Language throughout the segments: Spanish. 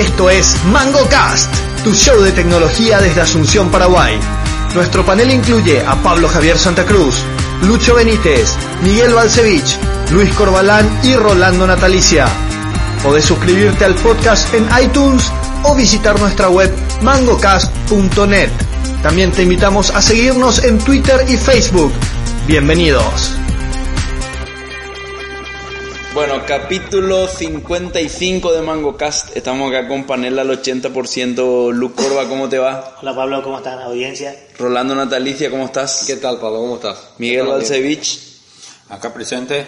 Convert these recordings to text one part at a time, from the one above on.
Esto es MangoCast, tu show de tecnología desde Asunción, Paraguay. Nuestro panel incluye a Pablo Javier Santa Cruz, Lucho Benítez, Miguel Balcevich, Luis Corbalán y Rolando Natalicia. Podés suscribirte al podcast en iTunes o visitar nuestra web mangocast.net. También te invitamos a seguirnos en Twitter y Facebook. Bienvenidos. Bueno, capítulo 55 de MangoCast. Estamos acá con panel al 80%. Lu Corva, ¿cómo te va? Hola Pablo, ¿cómo estás, audiencia? Rolando Natalicia, ¿cómo estás? ¿Qué tal, Pablo? ¿Cómo estás? Miguel Balcevich. Acá presente.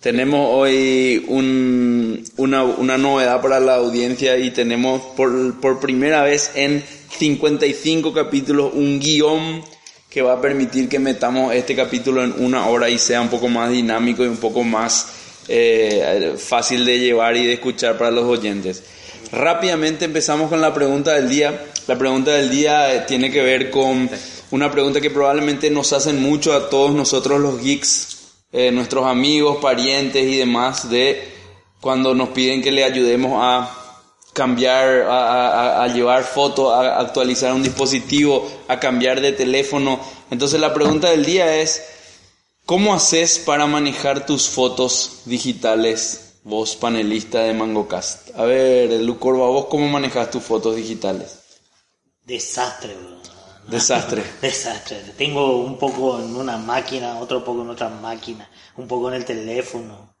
Tenemos hoy un, una, una novedad para la audiencia y tenemos por, por primera vez en 55 capítulos un guion que va a permitir que metamos este capítulo en una hora y sea un poco más dinámico y un poco más eh, fácil de llevar y de escuchar para los oyentes. Rápidamente empezamos con la pregunta del día. La pregunta del día eh, tiene que ver con una pregunta que probablemente nos hacen mucho a todos nosotros los geeks, eh, nuestros amigos, parientes y demás, de cuando nos piden que le ayudemos a cambiar, a, a, a llevar fotos, a actualizar un dispositivo, a cambiar de teléfono. Entonces la pregunta del día es, ¿cómo haces para manejar tus fotos digitales, vos panelista de MangoCast? A ver, Lucorba, vos cómo manejas tus fotos digitales? Desastre, bro. Desastre. Desastre. Tengo un poco en una máquina, otro poco en otra máquina, un poco en el teléfono.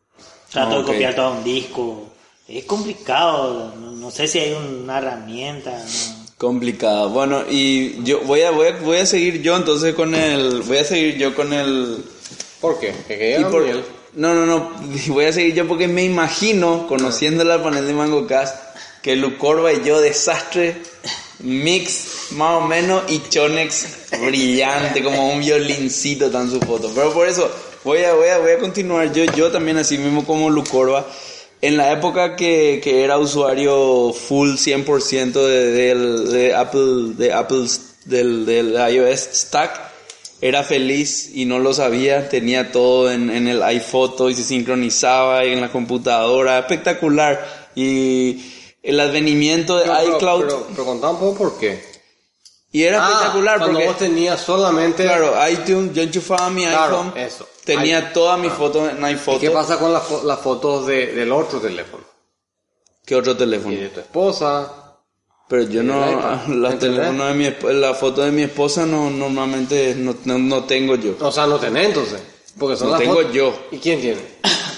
Trato de copiar todo a un disco. Es complicado, no, no sé si hay una herramienta. no. Complicado. Bueno, y yo voy a, voy a, voy a seguir yo entonces con el, voy a seguir yo con el, ¿Por qué? ¿Que por- no, no, no, voy a seguir yo porque me imagino, conociendo la panel de MangoCast, que Lucorba y yo desastre, mix más o menos y Chonex brillante, como un violincito tan su foto. Pero por eso voy a, voy a, voy a continuar yo, yo también así mismo como Lucorba. En la época que, que era usuario full 100% de, del- de Apple, de Apple, del, del iOS Stack, era feliz y no lo sabía, tenía todo en, en el iPhoto y se sincronizaba en la computadora, espectacular. Y el advenimiento de Pero, iCloud, Pero, pero contá un poco por qué. y era Ah, espectacular cuando porque, vos tenías solamente... claro, iTunes, yo enchufaba mi Claro, iPhone, eso. tenía todas mis fotos en ¿Y iPhoto. qué pasa con las fo- las fotos de- del otro teléfono? ¿Qué otro Y teléfono? de tu esposa. Pero yo no, la, teléfono de mi, la foto de mi esposa no, normalmente no, no, no tengo yo. O sea, no tenés entonces. Porque son No las tengo fotos- yo. ¿Y quién tiene?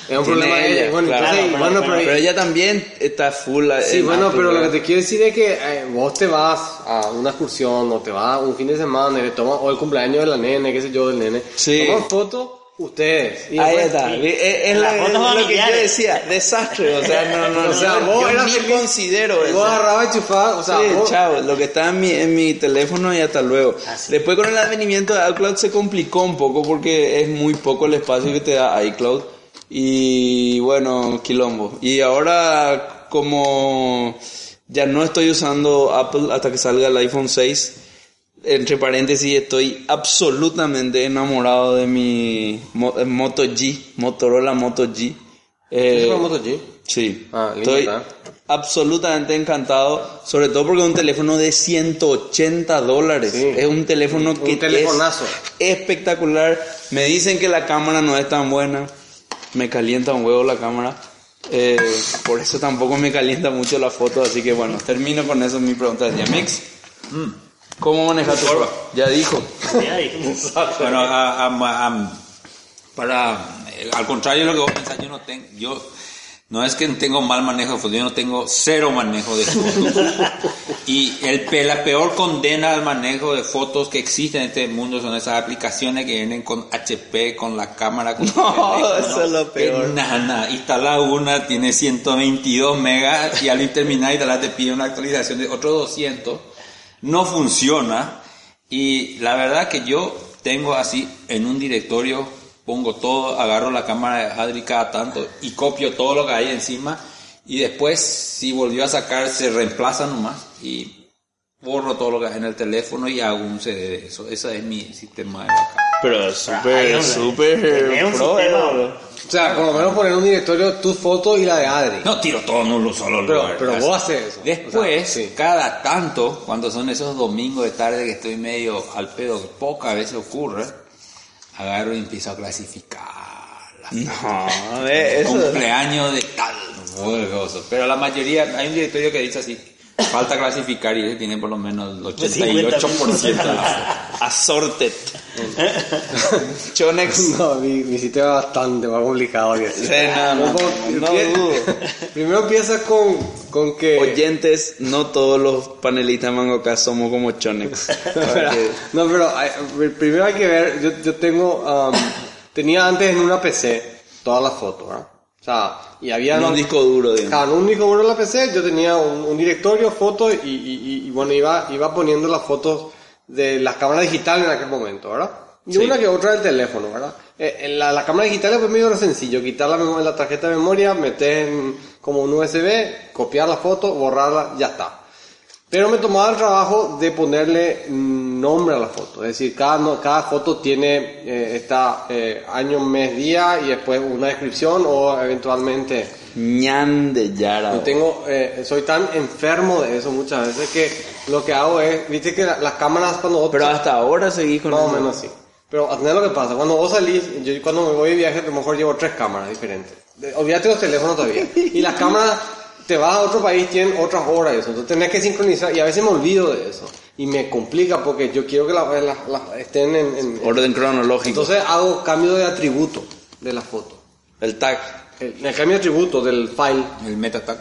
Es un Tiene problema de ella. Bueno, claro. entonces, Claro, bueno, pero- pero, Pero ella también está full. Sí, en bueno, pero lo que te quiero decir es que eh, vos te vas a una excursión o te vas un fin de semana y le tomas, o el cumpleaños de la nene, qué sé yo, del nene. Sí. Toman fotos ustedes. Y Ahí está. Es, lo, es lo que yo decía. Desastre. O sea, no, no, O sea, no, vos yo ni feliz. considero Vos eso. agarrabas y chufabas, o sea, sí, vos- chao, lo que está en mi, en mi teléfono y hasta luego. Así. Después con el advenimiento de iCloud se complicó un poco porque es muy poco el espacio que te da iCloud. Y bueno, quilombo. Y ahora como ya no estoy usando Apple hasta que salga el iPhone 6, entre paréntesis estoy absolutamente enamorado de mi eh, Moto G, Motorola Moto G. Eh, ¿Es una Moto G? Sí, Ah, estoy está. absolutamente encantado, sobre todo porque es un teléfono de 180 dólares. Sí. Es un teléfono que telefonazo. es espectacular. Me dicen que la cámara no es tan buena, me calienta un huevo la cámara. Eh, por eso tampoco me calienta mucho la foto, así que bueno, termino con eso mi pregunta día. Mix, ¿cómo manejas tu. Ya dijo. Ya dijimos. Bueno, a- a- a- para, eh, al contrario de lo que vos pensás, yo no tengo, yo, no es que tengo mal manejo de fotos, yo no tengo cero manejo de fotos. y el, la peor condena al manejo de fotos que existe en este mundo son esas aplicaciones que vienen con HP, con la cámara, con No, eso es lo peor. Nada, nada. Instala una, tiene 122 megas y al terminar instalar te pide una actualización de otros 200. No funciona. Y la verdad que yo tengo así en un directorio, pongo todo, agarro la cámara de Adri cada tanto y copio todo lo que hay encima. Y después, si volvió a sacar, se reemplaza nomás y borro todo lo que hay en el teléfono y hago un CD de eso. Ese es mi sistema de backup. Pero súper, súper tenés un pro, sistema O sea, por lo menos poner en un directorio tu foto y la de Adri. No tiro todo en un solo Pero- lugar. pero vos haces eso. Después, O sea, sí. cada tanto, cuando son esos domingos de tarde que estoy medio al pedo, pocas veces ocurre, agarro y empiezo a clasificar. las No, ve, eso. cumpleaños de tal. Pero la mayoría, hay un directorio que dice así, falta clasificar y ese tiene por lo menos el 88% de la Assorted. Chonex. No, mi, mi sitio es bastante más complicado que. Sí, no, no, no dudo. Primero empieza con, con que... Oyentes, no todos los panelistas Mangocá somos como Chonex. No, pero hay- primero hay que ver, yo, yo tengo, um, tenía antes en una PC todas las fotos, ¿verdad? Sea, y había... En un disco duro, digamos. Claro, en un disco duro en la PC yo tenía un, un directorio, fotos y, y, y- y bueno, iba, iba poniendo las fotos de las cámaras digitales en aquel momento, ¿verdad? Y Sí. una que otra del teléfono, ¿verdad? Eh, la, la cámara digital fue medio sencillo, quitar la, la tarjeta de memoria, meter en, como un USB, copiar la foto, borrarla, ya está. Pero me tomaba el trabajo de ponerle nombre a la foto. Es decir, cada, cada foto tiene eh, esta eh, año, mes, día y después una descripción o eventualmente... Ñan de Yara. Yo tengo, eh, soy tan enfermo de eso muchas veces que lo que hago es, viste que la- las cámaras cuando vos... Pero hasta ahora seguís con más o menos sí. Pero atender lo que pasa, cuando vos salís, yo cuando me voy de viaje a lo mejor llevo tres cámaras diferentes. Olvídate los teléfonos todavía. Y las cámaras, te vas a otro país, tienen otras horas eso. Entonces tenés que sincronizar y a veces me olvido de eso. Y me complica porque yo quiero que las las- las estén en... en- Orden cronológico. entonces hago cambio de atributo de la foto. el tag. El, el cambio de atributo del file. El MetaTag.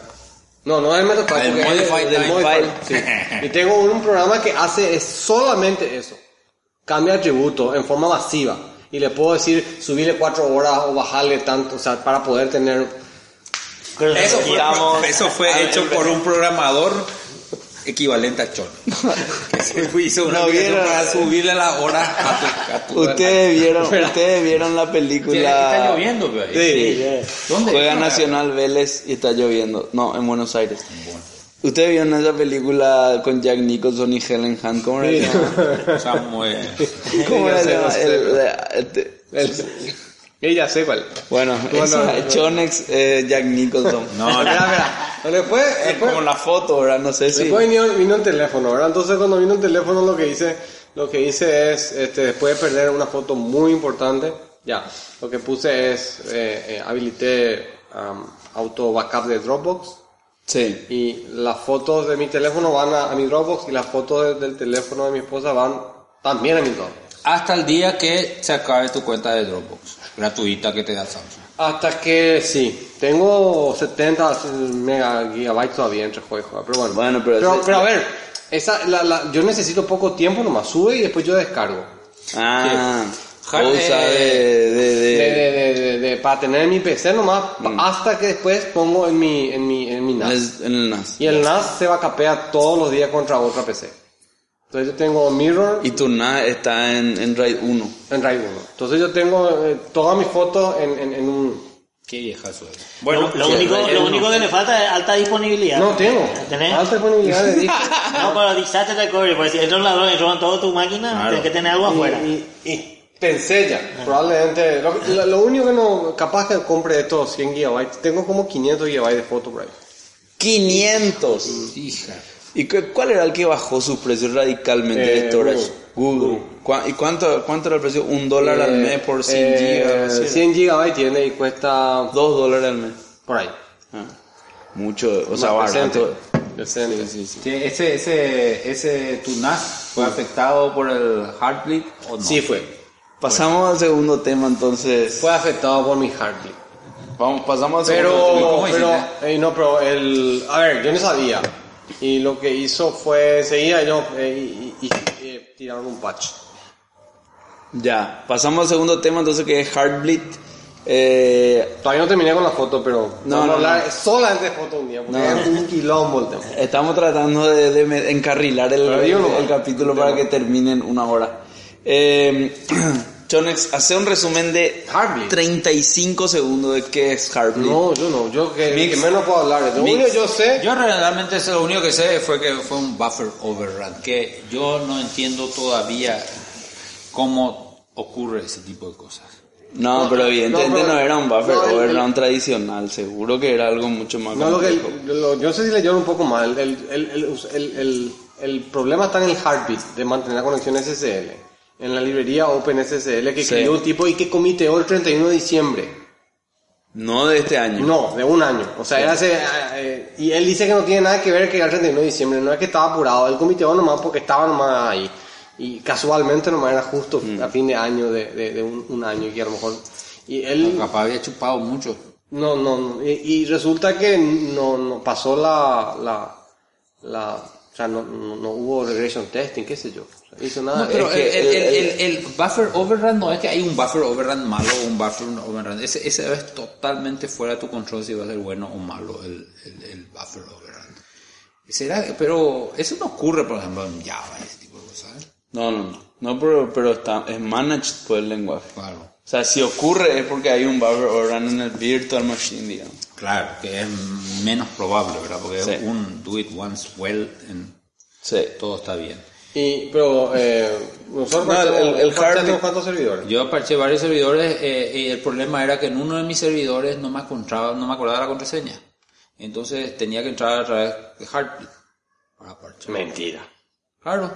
No, no es el Metapad, El porque es Modify del Time. Modify, sí. Y tengo un programa que hace es solamente eso. Cambia atributos en forma masiva. Y le puedo decir subirle cuatro horas o bajarle tanto, o sea, para poder tener... Eso fue, eso fue hecho por un programador equivalente a Chon. Que se hizo una No vieron. para subirle las horas a tu, a tu- Ustedes vieron, ustedes vieron la Sí, película. Está lloviendo, güey. Sí. ¿Dónde? Juega Nacional Vélez y está lloviendo. No, en Buenos Aires. ¿Ustedes vieron esa película con Jack Nicholson y Helen Hunt? ¿Cómo era? llama? Samuel. ¿Cómo era? El, ella sé cuál. bueno, Bueno, esa. Chonex, eh, Jack Nicholson. No, Mira, mira. Pero Después, Es después, como la foto, ¿verdad? No sé si. después vino, vino el teléfono, ¿verdad? Entonces cuando vino el teléfono lo que hice, lo que hice es, este, después de perder una foto muy importante, ya, lo que puse es, eh, eh, habilité um, auto backup de Dropbox. Sí. Y las fotos de mi teléfono van a, a mi Dropbox y las fotos de- del teléfono de mi esposa van también a mi Dropbox. Hasta el día que se acabe tu cuenta de Dropbox. Gratuita que te da Samsung. Hasta que sí, tengo 70 mega gigabytes todavía entre juego y juego, pero bueno. Bueno, pero pero, ese- pero a ver, esa, la, la- yo necesito poco tiempo nomás, sube y después yo descargo. Ah, Sí. cosa Eh, de, de, De, de- de- de- de- de- para tener en mi PC nomás, Mm. hasta que después pongo en mi, en mi, en mi NAS. en el NAS. Y el NAS se va a capear todos los días contra otra PC. Entonces yo tengo Mirror Y tu NAS está en, en RAID 1. en RAID 1. Entonces yo tengo eh, todas mis fotos en, en, en un... Qué vieja soy. Bueno, lo, único, lo único que le falta es alta disponibilidad. No tengo. ¿Tenés? Alta disponibilidad de disco. No, pero disaster recovery, porque si entran ladrones y roban toda tu máquina, Claro. tienes que tener algo afuera. Y, y- y pensé ya, probablemente, lo, lo- lo único que no, capaz que compre estos 100 gigabytes, tengo como 500 gigabytes de fotos por ahí. 500. Hija. ¿Y cu- cuál era el que bajó sus precios radicalmente de Eh, storage? Google. ¿Cuá- ¿Y cuánto, cuánto era el precio? ¿Un dólar al Eh, mes por 100 eh, gigas? ¿sí? 100 gigabytes tiene y cuesta Dos dólares al mes. por ahí. Ah, mucho, o sea, barato. Decente. Sí, sí, sí. Ese, ese, ese, tu NAS fue afectado por el Heartbleed o no? Sí fue. Pasamos al segundo tema entonces. Fue afectado por mi heartbeat. Vamos, pasamos al Pero, segundo tema. ¿cómo pero, eh, no, pero el, a ver, yo no sabía. Y lo que hizo fue, seguía yo, eh, y, y- y, tiraron un patch. Ya, pasamos al segundo tema entonces que es Heartbleed. Eh, Todavía no terminé con la foto, pero No, no, hablar no. solamente de foto un día, porque No. es un quilombo el tema. estamos tratando de, encarrilar el, capítulo para que termine en una hora. Eh, Chonex, hace un resumen de Heartbleed. 35 segundos de qué es Heartbleed. No, yo no, yo que, Mix. que menos puedo hablar. Lo único yo sé, Yo realmente lo único que sé fue que fue un buffer overrun, que yo no entiendo todavía cómo ocurre ese tipo de cosas. No, No, pero evidentemente no, no, pero- era un buffer no, el- overrun tradicional, seguro que era algo mucho más No, lo que, complejo. lo- yo no sé si leyeron un poco mal. El, el, el, el, el- el problema está en el heartbeat de mantener la conexión SSL. En la librería OpenSSL que Sí. escribió un tipo y que comiteó el 31 de diciembre. No de este año. No, de un año. O sea, era hace, eh, y él dice que no tiene nada que ver que era el 31 de diciembre. No es que estaba apurado. Él comiteó nomás porque estaba nomás ahí. Y casualmente nomás era justo Mm. a fin de año, de, de, de un, un año. Y a lo mejor... Y él... Capaz había chupado mucho. No, no, no. Y, y resulta que no, no pasó la, la, la, o sea, no, no, no hubo regression testing, qué sé yo. O sea, hizo nada. No, pero es que el, el- el- el- el buffer overrun no es que hay un buffer overrun malo o un buffer overrun. Ese, ese es totalmente fuera de tu control si va a ser bueno o malo el, el, el buffer overrun. Será, pero eso no ocurre, por ejemplo, en Java, ese tipo de cosas. ¿eh? No, no, no. No, pero, pero está, es managed por el lenguaje. Claro. O sea, si ocurre es porque hay un buffer overrun en el virtual machine, digamos. Claro, que es menos probable, ¿verdad? Porque Sí. es un do it once well, en, Sí. todo está bien. Y, pero, eh, nosotros No, el- el- hardware- cuántos servidores. Yo parché varios servidores eh, y el problema era que en uno de mis servidores no me encontraba, no me acordaba la contraseña. Entonces tenía que entrar a través de Heartbeat para parchar. Mentira. Claro.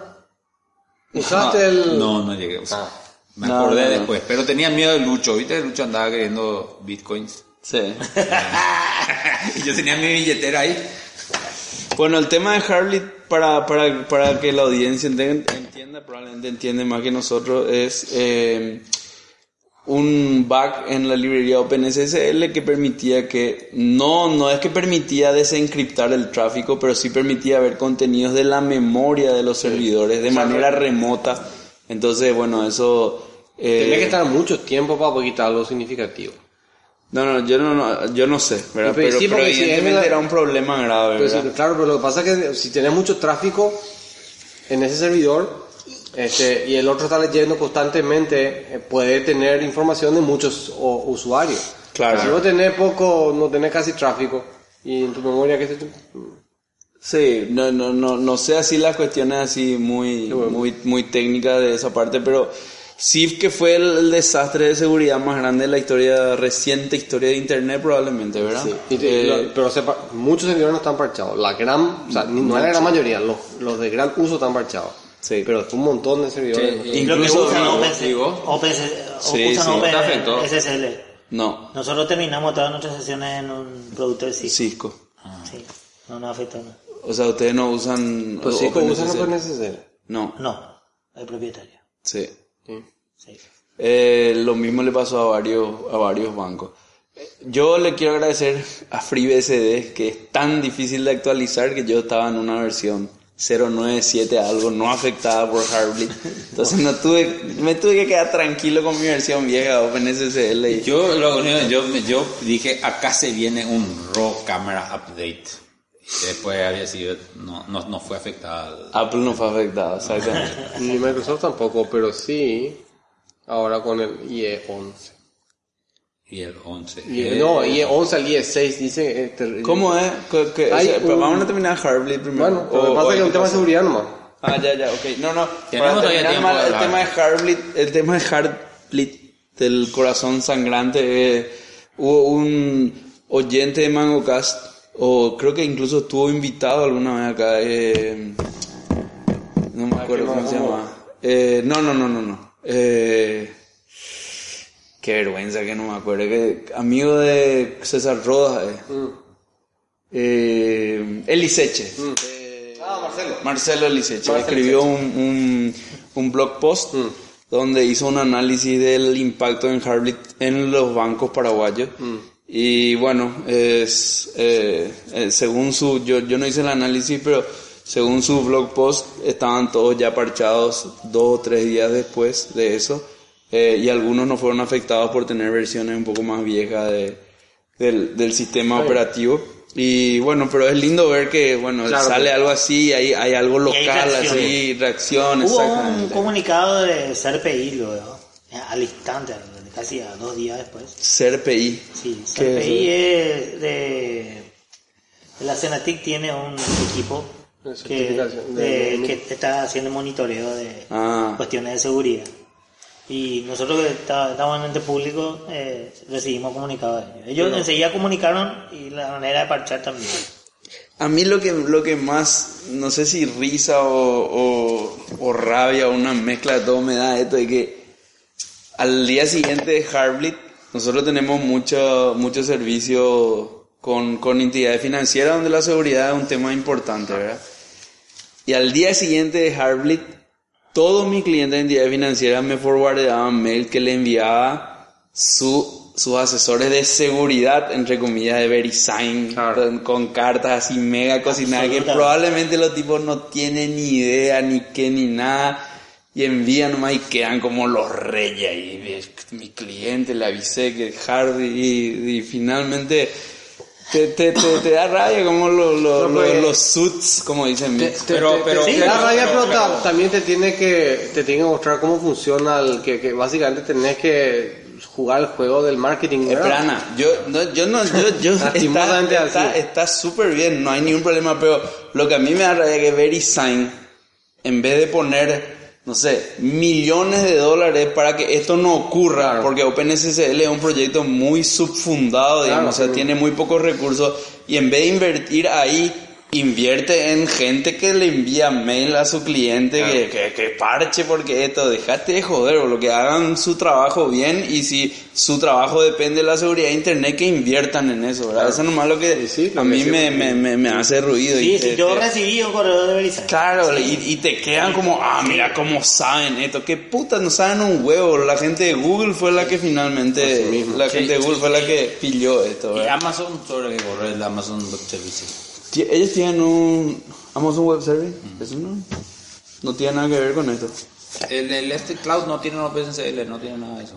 Usaste el... No, no llegué a usar. Ah. Me No, acordé no, no. después, pero tenía miedo de Lucho, ¿viste? Lucho andaba queriendo bitcoins. Sí. y yo tenía mi billetera ahí. Bueno, el tema de Harley, para, para, para que la audiencia entienda, entienda, probablemente entiende más que nosotros, es eh, un bug en la librería OpenSSL que permitía que, no, no es que permitía desencriptar el tráfico, pero sí permitía ver contenidos de la memoria de los servidores de manera remota. Entonces, bueno, eso... eh, Tenía que estar mucho tiempo para poder quitar algo significativo. No, no, yo no, no, yo no sé, ¿verdad? Pero Pero, sí, pero si evidentemente la- era un problema grave, Pues claro, pero lo que pasa es que si tenés mucho tráfico en ese servidor este, y el otro está leyendo constantemente, eh, puede tener información de muchos o- usuarios. Claro. Si vos tenés poco, no tenés casi tráfico y en tu memoria, sé yo, Sí, no, no, no, no sé así las cuestiones así muy, muy, muy técnicas de esa parte, pero sí que fue el, el desastre de seguridad más grande de la historia, reciente historia de internet probablemente, ¿verdad? Sí, y Eh, lo- pero sepa, muchos servidores no están parchados. La gran, o sea, ni- no es la gran mayoría, los, los de gran uso están parchados. Sí. Pero es un montón de servidores. Sí, Incluso usan digo, Open, Sí, usan sí, Open te afectó. SSL. no, Nosotros terminamos todas nuestras sesiones en un productor Cisco. Cisco. Sí. No nos afectó nada. O sea, ustedes no usan Pues sí, como usan OpenSSL. No, No, el propietario. sí. Sí. Sí. Eh, lo mismo le pasó a varios, a varios bancos. Yo le quiero agradecer a FreeBSD, que es tan difícil de actualizar que yo estaba en una versión 097 algo, no afectada por Heartbleed. Entonces no tuve, me tuve que quedar tranquilo con mi versión vieja OpenSSL. Y, Yo, lo único- yo, yo dije, acá se viene un RAW Camera Update. Y después había sido, no, no, no fue afectada. Apple no fue afectado, exactamente. Ni Microsoft tampoco, pero sí ahora con el IE 11. Y el 11. IE, Eh, no, IE 11 al IE 6 dice... eh, ter- ¿Cómo es? Que- que- o Hay sea, pero un- vamos a terminar Heartbleed primero. Bueno, lo O- que pasa o es que es un tema de seguridad nomás. Ah, ya, ya, ok. No, no. Tenemos Para todavía terminar tiempo mal, el tema de Heartbleed, el tema de Heartbleed del corazón sangrante, eh, hubo un oyente de MangoCast, o creo que incluso estuvo invitado alguna vez acá, eh, no me acuerdo cómo se llama. Eh, no, no, no, no, no. Eh, qué vergüenza que no me acuerdo. Que, amigo de César Rodas, eh. Mm. Eh, Eliseche. Ah, Marcelo. Marcelo Liceche Marcelo escribió un, un, un blog post Mm. donde hizo un análisis del impacto en Harvard en los bancos paraguayos. Y bueno, es, eh, eh, según su, yo, yo no hice el análisis, pero según su blog post estaban todos ya parchados dos o tres días después de eso. eh, y algunos no fueron afectados por tener versiones un poco más viejas de, del, del sistema operativo. Y bueno, pero es lindo ver que, bueno, Claro, sale algo así, hay, hay algo hay local, reacción. así, reacción, Hubo un comunicado de CRPI luego, al instante, casi a dos días después. CRPI. Sí, ¿Qué es es de, de la Cenatic tiene un equipo que, de- de- de- que está haciendo monitoreo de Ah. cuestiones de seguridad. Y nosotros que está- estamos en ente público eh, recibimos comunicados de ellos. Ellos enseguida comunicaron y la manera de parchar también. A mí lo que, lo que más, no sé si risa o, o, o rabia o una mezcla de todo me da esto de que al día siguiente de Harblit nosotros tenemos mucho, mucho servicio con, con entidades financieras donde la seguridad es un tema importante, ¿verdad? Y al día siguiente de Harblit todos mis clientes de entidades financieras me forwardaban mail que le enviaba su, sus asesores de seguridad, entre comillas, de VeriSign, Claro. con, con cartas así mega cocinadas que probablemente los tipos no tienen ni idea, ni qué, ni nada. Y envían nomás y quedan como los reyes. Y ves, mi cliente le avisé que Hardy y, y finalmente te, te, te, te da rabia como lo- lo- No, lo- pues, los suits, como dicen. Te- Mix. te- Pero- pero- Sí, te da pero- rabia, pero- pero pero- también te tiene que te tiene que mostrar cómo funciona el que, que básicamente tenés que jugar el juego del marketing. Plana, yo no, yo no, yo, yo está, súper bien, no hay ningún problema, pero lo que a mí me da rabia es que VeriSign, en vez de poner, no sé, millones de dólares para que esto no ocurra, Claro. porque OpenSSL es un proyecto muy subfundado, digamos, Claro, o sea, tiene muy pocos recursos, y en vez de invertir ahí, invierte en gente que le envía mail a su cliente que, que, que parche porque esto, dejate de joder, o lo que hagan su trabajo bien y si su trabajo depende de la seguridad de internet que inviertan en eso, ¿verdad? Eso nomás lo que Sí, sí, lo a mí me, me, me, me hace ruido. Sí, y sí, te- yo te- recibí un correo de VeriSign. Claro, y, y te quedan como, ah, mira cómo saben esto, qué puta, no saben un huevo. La gente de Google fue la que finalmente, la Sí, gente de Google sí, fue la que pilló esto, Y. Amazon sobre que corre el Amazon Web Services. Ellos tienen un Amazon Web Service, eso no, no tiene nada que ver con esto. El, el este cloud no tiene OpenSL, no tiene nada de eso.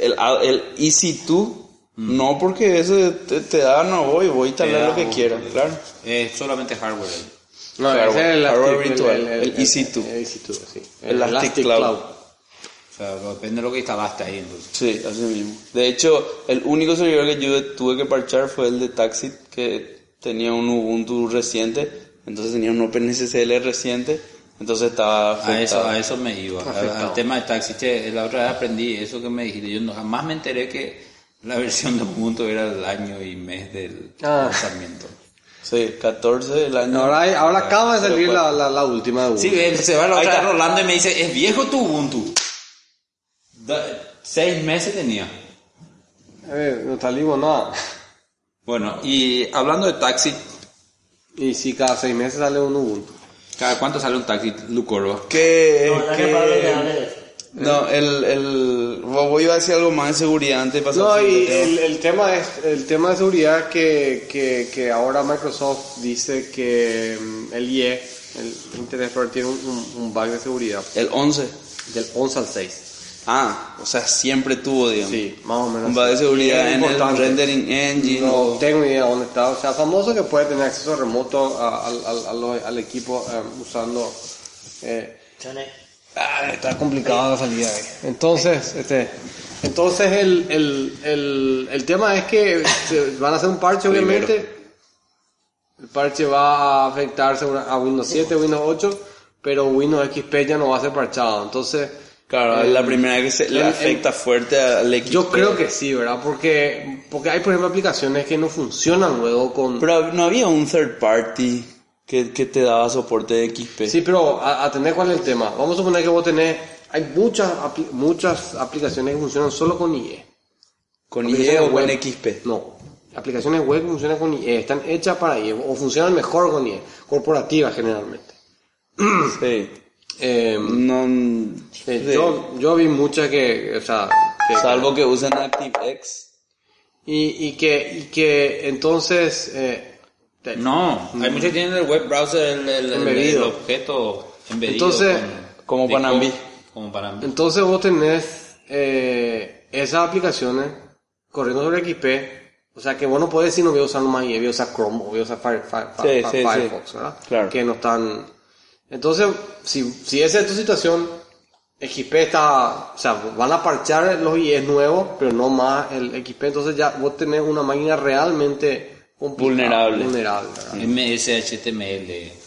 El, el EC2, no porque eso te, te da, no voy, voy a instalar lo que quiera, claro. Es solamente hardware. ahí. No, Claro, ese es el hardware virtual, el EC2. el EC2, sí. El Elastic Cloud. O sea, depende de lo que instalaste ahí. Entonces. Sí, así mismo. De hecho, el único servidor que yo tuve que parchar fue el de Taxit, que tenía un Ubuntu reciente, entonces tenía un OpenSSL reciente, entonces estaba A eso, afectado. a eso me iba. Afectado. al tema de taxi. Che, la otra vez aprendí eso que me dijiste. Yo no, jamás me enteré que la versión de Ubuntu era el año y mes del Ah. lanzamiento. Sí, 14 del año. Ahora, hay- ahora acaba de salir la, la, la última de Ubuntu. Sí, él se va la Ahí otra vez. Rolando y me dice, es viejo tu Ubuntu. Da- seis meses tenía. Eh, no salimos nada. Bueno, y hablando de taxi, Y si cada seis meses sale un Ubuntu. ¿cada cuánto sale un taxi, Lucorba? Que, No, que- no, el, el, voy a decir algo más de seguridad antes de pasar No, y el tema es el tema de seguridad que, que, que ahora Microsoft dice que mm, el IE, el Internet Explorer, tiene un, un, un bug de seguridad El 11. del 11 al 6. Ah, o sea, siempre tuvo, digamos. Sí, más o menos. Un bug de seguridad en el importante. rendering engine. No o- tengo idea dónde está. O sea, famoso que puede tener acceso remoto a- al, equipo eh, usando. eh, ah, está complicada la salida ahí. Entonces, este, entonces el, el, el, el tema es que se- van a hacer un parche, Primero. obviamente. El parche va a afectarse a Windows 7, Windows 8, pero Windows XP ya no va a ser parchado. Entonces, Claro, es la primera vez que se le el- afecta fuerte al equipo. yo creo que sí, ¿verdad? Porque, porque hay, por ejemplo, aplicaciones que no funcionan luego con... Pero no había un third party que, que te daba soporte de XP. Sí, pero a, a tener cuál es el tema. Vamos a suponer que vos tenés... Hay muchas, apli- muchas aplicaciones que funcionan solo con IE. con IE o con. XP. No. Aplicaciones web que funcionan con IE. Están hechas para IE. O funcionan mejor con IE. Corporativas generalmente. Sí. Eh, No, eh, sí. yo, yo vi muchas que... O sea, que- Salvo que usen ActiveX. Y, y que, y que entonces... eh, te- No, hay muchos que tienen el web browser, el, el, el- Embedido. el objeto embedido. Entonces, con- como Panambi. Como Panambi. Entonces vos tenés eh, esas aplicaciones corriendo sobre XP. O sea que vos no podés decir no voy a usar más IE, voy a usar Chrome o voy a usar Fire- Fire- Sí, Fire- sí, sí. Firefox, ¿verdad? Claro. Que no están... Entonces, si, si esa es tu situación, XP está... O sea, van a parchar los IEs nuevos, pero no más el XP. Entonces ya vos tenés una máquina realmente Vulnerable. vulnerable ¿verdad? MS, HTML.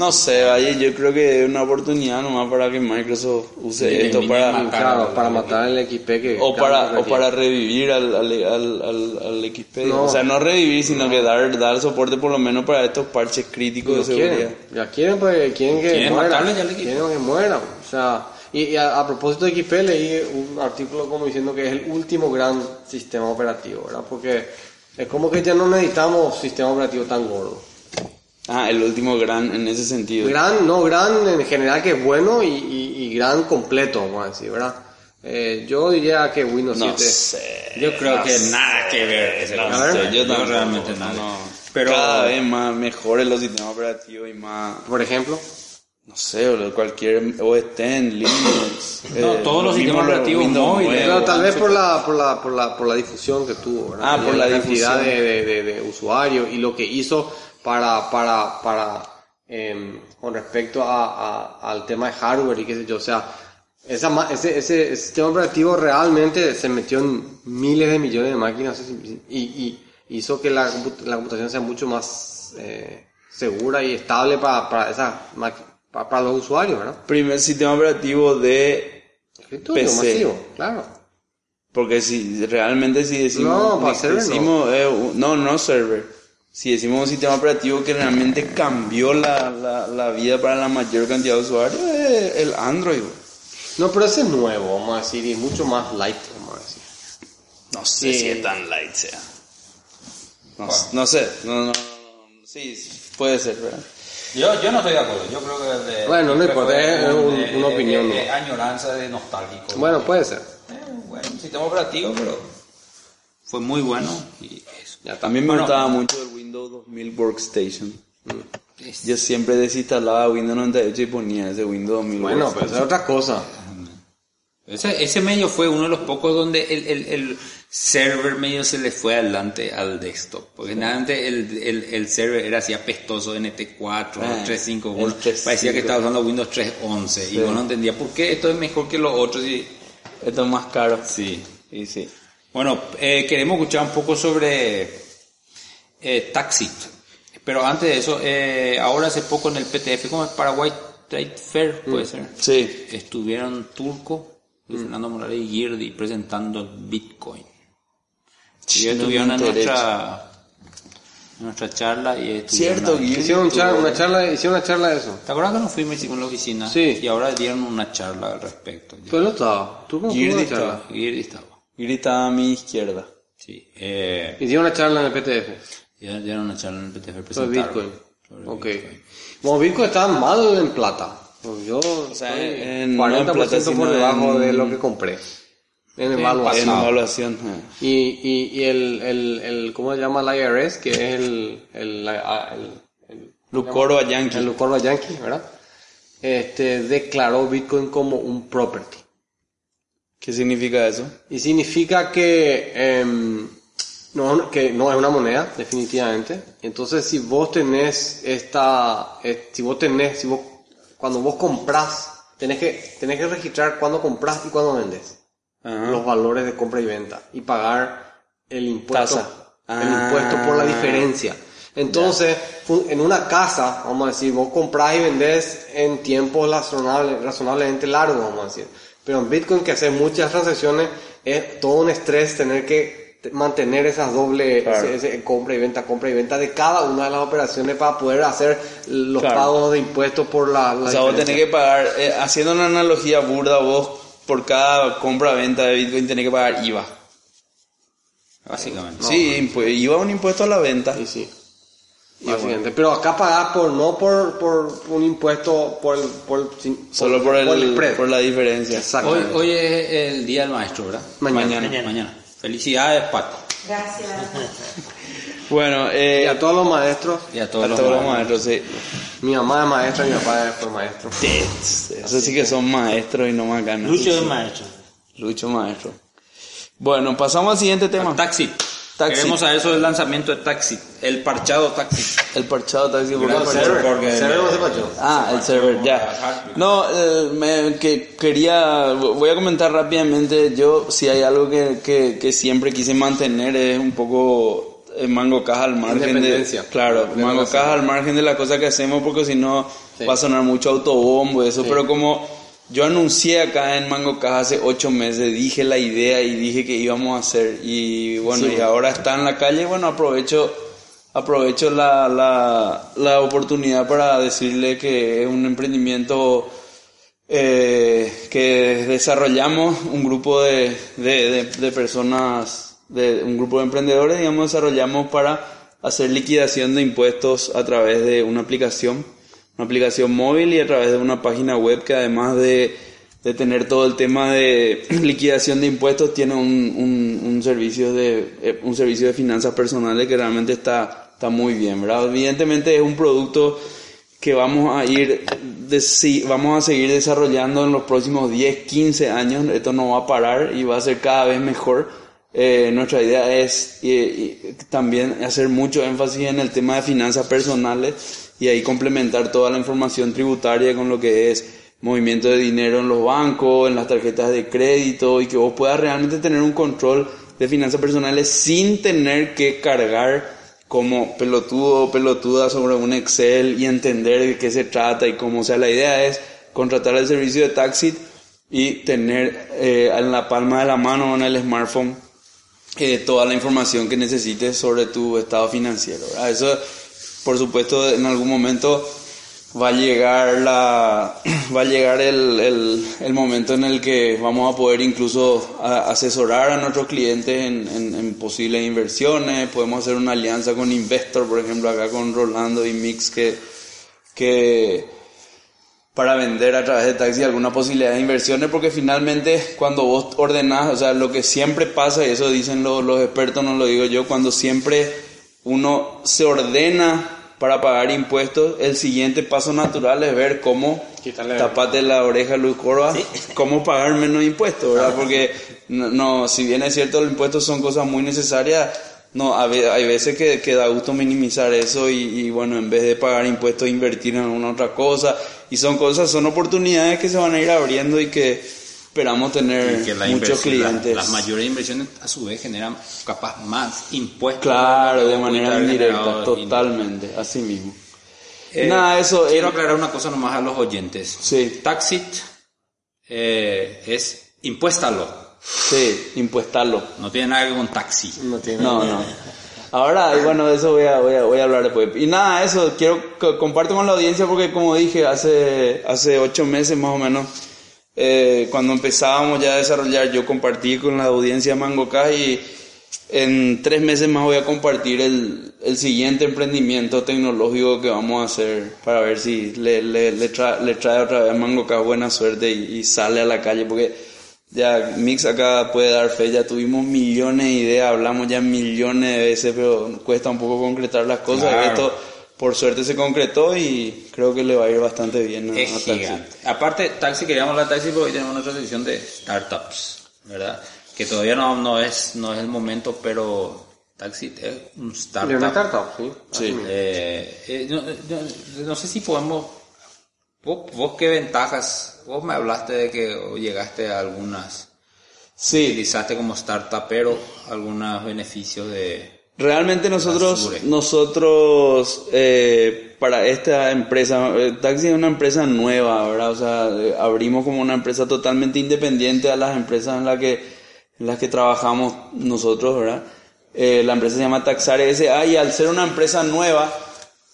No sé, vaya, yo creo que es una oportunidad nomás para que Microsoft use esto para... más Claro, para matar el XP que... O para, o para revivir al, al, al, al, al XP. No. O sea, no revivir, sino que dar, dar soporte por lo menos para estos parches críticos de seguridad. quieren, ya quieren, pues quieren que Quieren muera. al. Quieren que muera. O sea, y, y a, a propósito de XP leí un artículo como diciendo que es el último gran sistema operativo, ¿verdad? Porque es como que ya no necesitamos sistema operativo tan gordo. Ah, el último gran en ese sentido. Gran, no gran en general que es bueno y, y, y gran completo, vamos a decir, ¿verdad? Eh, yo diría que Windows No 7. sé. Yo creo no que sé. nada que ver No concepto. sé, yo tampoco, realmente nada. no. Pero- Cada vez más mejores los sistemas operativos y más... Por ejemplo, No sé, cualquier OS en Linux. No, todos los sistemas operativos Windows móviles. Claro, tal vez por la, por la, por la, por la difusión que tuvo, ¿verdad? Ah, por la cantidad difusión. de, de, de, de usuarios y lo que hizo para, para, para, em, con respecto a, a- al tema de hardware y qué sé yo, o sea, esa, ese, ese, sistema operativo realmente se metió en miles de millones de máquinas y, y hizo que la, la computación sea mucho más eh, segura y estable para, para, esa, maqui- para, para los usuarios, ¿verdad? Primer sistema operativo de... Escritorio PC. masivo, claro. Porque si realmente si decimos... No, para server no. decimos, eh, no, no server. Si decimos un sistema operativo que realmente cambió la, la, la vida para la mayor cantidad de usuarios, es el Android. No, pero ese es nuevo, vamos a decir, y mucho más light, vamos a decir. No sé Sí. si es tan light sea. No, no sé, no, no, sí, puede ser, ¿verdad? Yo, yo no estoy de acuerdo. Yo creo que de, Bueno, no importa, es un- de- una opinión, de- de ¿no? añoranza de nostálgico. Bueno, puede ser. Eh, bueno, un sistema operativo, pero fue muy bueno y eso. Ya. También me Bueno. gustaba mucho el Windows 2000 Workstation. Yo siempre desinstalaba Windows 98 y ponía ese Windows 2000 Bueno, pues Workstation. es otra cosa. Ese, ese medio fue uno de los pocos donde el, el, el server medio se le fue adelante al desktop. Porque antes el, el, el server era así apestoso, NT4, Ah, 351. el 3.5. Parecía que estaba usando Windows 3.11 y uno no entendía por qué esto es mejor que los otros. Y, Esto es más caro. sí. Y sí. Bueno, eh, queremos escuchar un poco sobre eh, Taxit. Pero antes de eso, eh, ahora hace poco en el PTF, como es Paraguay Trade Fair, puede ser. Sí. Estuvieron Turco, Luis Fernando Morales y Girdi presentando Bitcoin. Y No estuvieron en nuestra, charla y estuvieron Cierto, ahí. Guille. Hicieron una charla, hicieron una charla de eso. ¿Te acuerdas que nos fuimos hicimos en la oficina? Sí. Y ahora dieron una charla al respecto. No estaba. ¿Tú cómo Girdi una charla? estaba. Girdi estaba. A mi izquierda. Sí. Eh, Hicieron una charla en el PTF. Ya una charla en el PTF Sobre presentaron Bitcoin. Ok. Bitcoin. Bueno, Bitcoin está mal en plata. Pues Yo sea, estoy en- no en 40% plata, por debajo en- de lo que compré. En En evaluación. evaluación. eh. Y, y, y el, el, el, ¿cómo se llama el IRS? Que es el, el, el, el, Lucoro a Yankee. el Lucoro Yankee, ¿verdad? Este, declaró Bitcoin como un property. ¿Qué significa eso? Y significa que, em, no, que no es una moneda, definitivamente. Entonces, si vos tenés esta, eh, si vos tenés, si vos, cuando vos compras, tenés que, tenés que registrar cuándo compras y cuándo vendes. Ajá. Los valores de compra y venta. Y pagar el impuesto. El Ah. impuesto por la diferencia. Entonces, en una casa, vamos a decir, vos comprás y vendés en tiempos razonable- razonablemente largos, vamos a decir. Pero en Bitcoin, que hace muchas transacciones, es todo un estrés tener que mantener esas doble Claro. ese- ese compra y venta, compra y venta de cada una de las operaciones para poder hacer los Claro. pagos de impuestos por la, la O sea, vos tenés que pagar, eh, haciendo una analogía burda, vos por cada compra-venta de Bitcoin tenés que pagar IVA. Básicamente. sí, impu- IVA es un impuesto a la venta. Y sí. Básicamente. Pero acá pagás por, no por, por un impuesto, por el, por, Solo por el, spread. por la diferencia. Hoy, hoy es el día del maestro, ¿verdad? Mañana. Mañana. Mañana. Felicidades, Pato. Gracias. Bueno, eh, Y a todos los maestros, Y a a todos los todos los maestros. maestros, sí. mi mamá es maestra, mi papá fue maestro. Eso sí que son maestros y no más ganas. Lucho es maestro. Lucho maestro. Bueno, pasamos al siguiente tema. Taxi. Taxi. Queremos saber sobre el lanzamiento de Taxi. El parchado Taxi. El parchado taxi. ¿por qué? Server, porque- server no se pachó. Ah, el server, ya. No, eh, me- que quería, voy a comentar rápidamente, yo si hay algo que, que, que siempre quise mantener es un poco eh, Mango Caja al margen de... Claro, De Mango Caja al margen de la cosa que hacemos porque si no Sí. va a sonar mucho autobombo y eso, Sí. pero como yo anuncié acá en Mango Caja hace ocho meses, dije la idea y dije que íbamos a hacer. Y bueno, Sí. y ahora está en la calle, bueno, aprovecho aprovecho la, la, la oportunidad para decirle que es un emprendimiento eh, que desarrollamos un grupo de, de, de- de personas, de un grupo de emprendedores, digamos, desarrollamos para hacer liquidación de impuestos a través de una aplicación, una aplicación móvil y a través de una página web que además de, de tener todo el tema de liquidación de impuestos tiene un, un, servicio de eh, un servicio de finanzas personales que realmente está, está muy bien, ¿verdad? Evidentemente es un producto que vamos a ir, de- vamos a seguir desarrollando en los próximos 10, 15 años. Esto no va a parar y va a ser cada vez mejor. Eh, nuestra idea es eh, también hacer mucho énfasis en el tema de finanzas personales y ahí complementar toda la información tributaria con lo que es movimiento de dinero en los bancos, en las tarjetas de crédito y que vos puedas realmente tener un control de finanzas personales sin tener que cargar como pelotudo o pelotuda sobre un Excel y entender de qué se trata y cómo. Sea, la idea es contratar el servicio de taxi y tener eh, en la palma de la mano en el smartphone eh, toda la información que necesites sobre tu estado financiero. Eso, por supuesto, en algún momento va a llegar la va a llegar el, el, el momento en el que vamos a poder incluso asesorar a nuestros clientes en, en, en posibles inversiones. Podemos hacer una alianza con Investor por ejemplo acá con Rolando y Mix que que para vender a través de taxi alguna posibilidad de inversiones porque finalmente cuando vos ordenás, o sea, lo que siempre pasa, y eso dicen los, los expertos, no lo digo yo, cuando siempre uno se ordena para pagar impuestos, el siguiente paso natural es ver cómo tapate la oreja Luis Corva, cómo pagar menos impuestos, ¿verdad? Porque no, no, si bien es cierto, los impuestos son cosas muy necesarias, no, hay veces que, que da gusto minimizar eso y, y, bueno, en vez de pagar impuestos, invertir en alguna otra cosa. Y son cosas, son oportunidades que se van a ir abriendo y que esperamos tener que muchos clientes. las mayores inversiones a su vez generan capaz más impuestos. Claro, de manera indirecta, totalmente, así mismo. Eh, Nada, eso Quiero eh, aclarar una cosa nomás a los oyentes. Sí. Taxit eh, es impuéstalo, Sí, impuestarlo. no tiene nada que ver con taxi. No tiene. No, no. Ahora, y bueno, de eso voy a, voy, a, voy a hablar después. Y nada, eso, quiero que comparto con la audiencia porque como dije, hace, hace ocho meses más o menos, eh, cuando empezábamos ya a desarrollar, yo compartí con la audiencia Mangocá y en tres meses más voy a compartir el, el siguiente emprendimiento tecnológico que vamos a hacer para ver si le, le, le, trae, le trae otra vez a Mangocá buena suerte y, y sale a la calle porque ya Mix acá puede dar fe, ya tuvimos millones de ideas, hablamos ya millones de veces, pero cuesta un poco concretar las cosas. Claro. Esto por suerte se concretó y creo que le va a ir bastante bien a, Es a Taxi. gigante. Aparte, taxi, queríamos hablar de taxi porque hoy tenemos nuestra sección de startups, ¿verdad? Que todavía no, no, es, no es el momento, pero taxi es un startup. una startup, sí. Eh, eh, no, no- no sé si podemos... Vos, vos qué ventajas... Vos me hablaste de que llegaste a algunas... Sí, Utilizaste como startupero algunos beneficios de... Realmente nosotros, nosotros eh, para esta empresa, eh, Taxi es una empresa nueva, ¿verdad? O sea, eh, abrimos como una empresa totalmente independiente a las empresas en las que, en las que trabajamos nosotros, ¿verdad? Eh, la empresa se llama Taxar SA y al ser una empresa nueva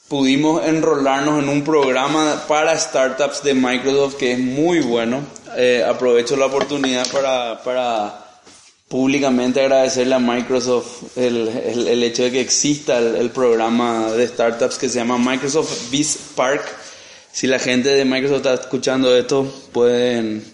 pudimos enrolarnos en un programa para startups de Microsoft que es muy bueno. Eh, aprovecho la oportunidad para, para públicamente agradecerle a Microsoft el, el, hecho de que exista el, programa de startups que se llama Microsoft Biz Park. Si la gente de Microsoft está escuchando esto, pueden,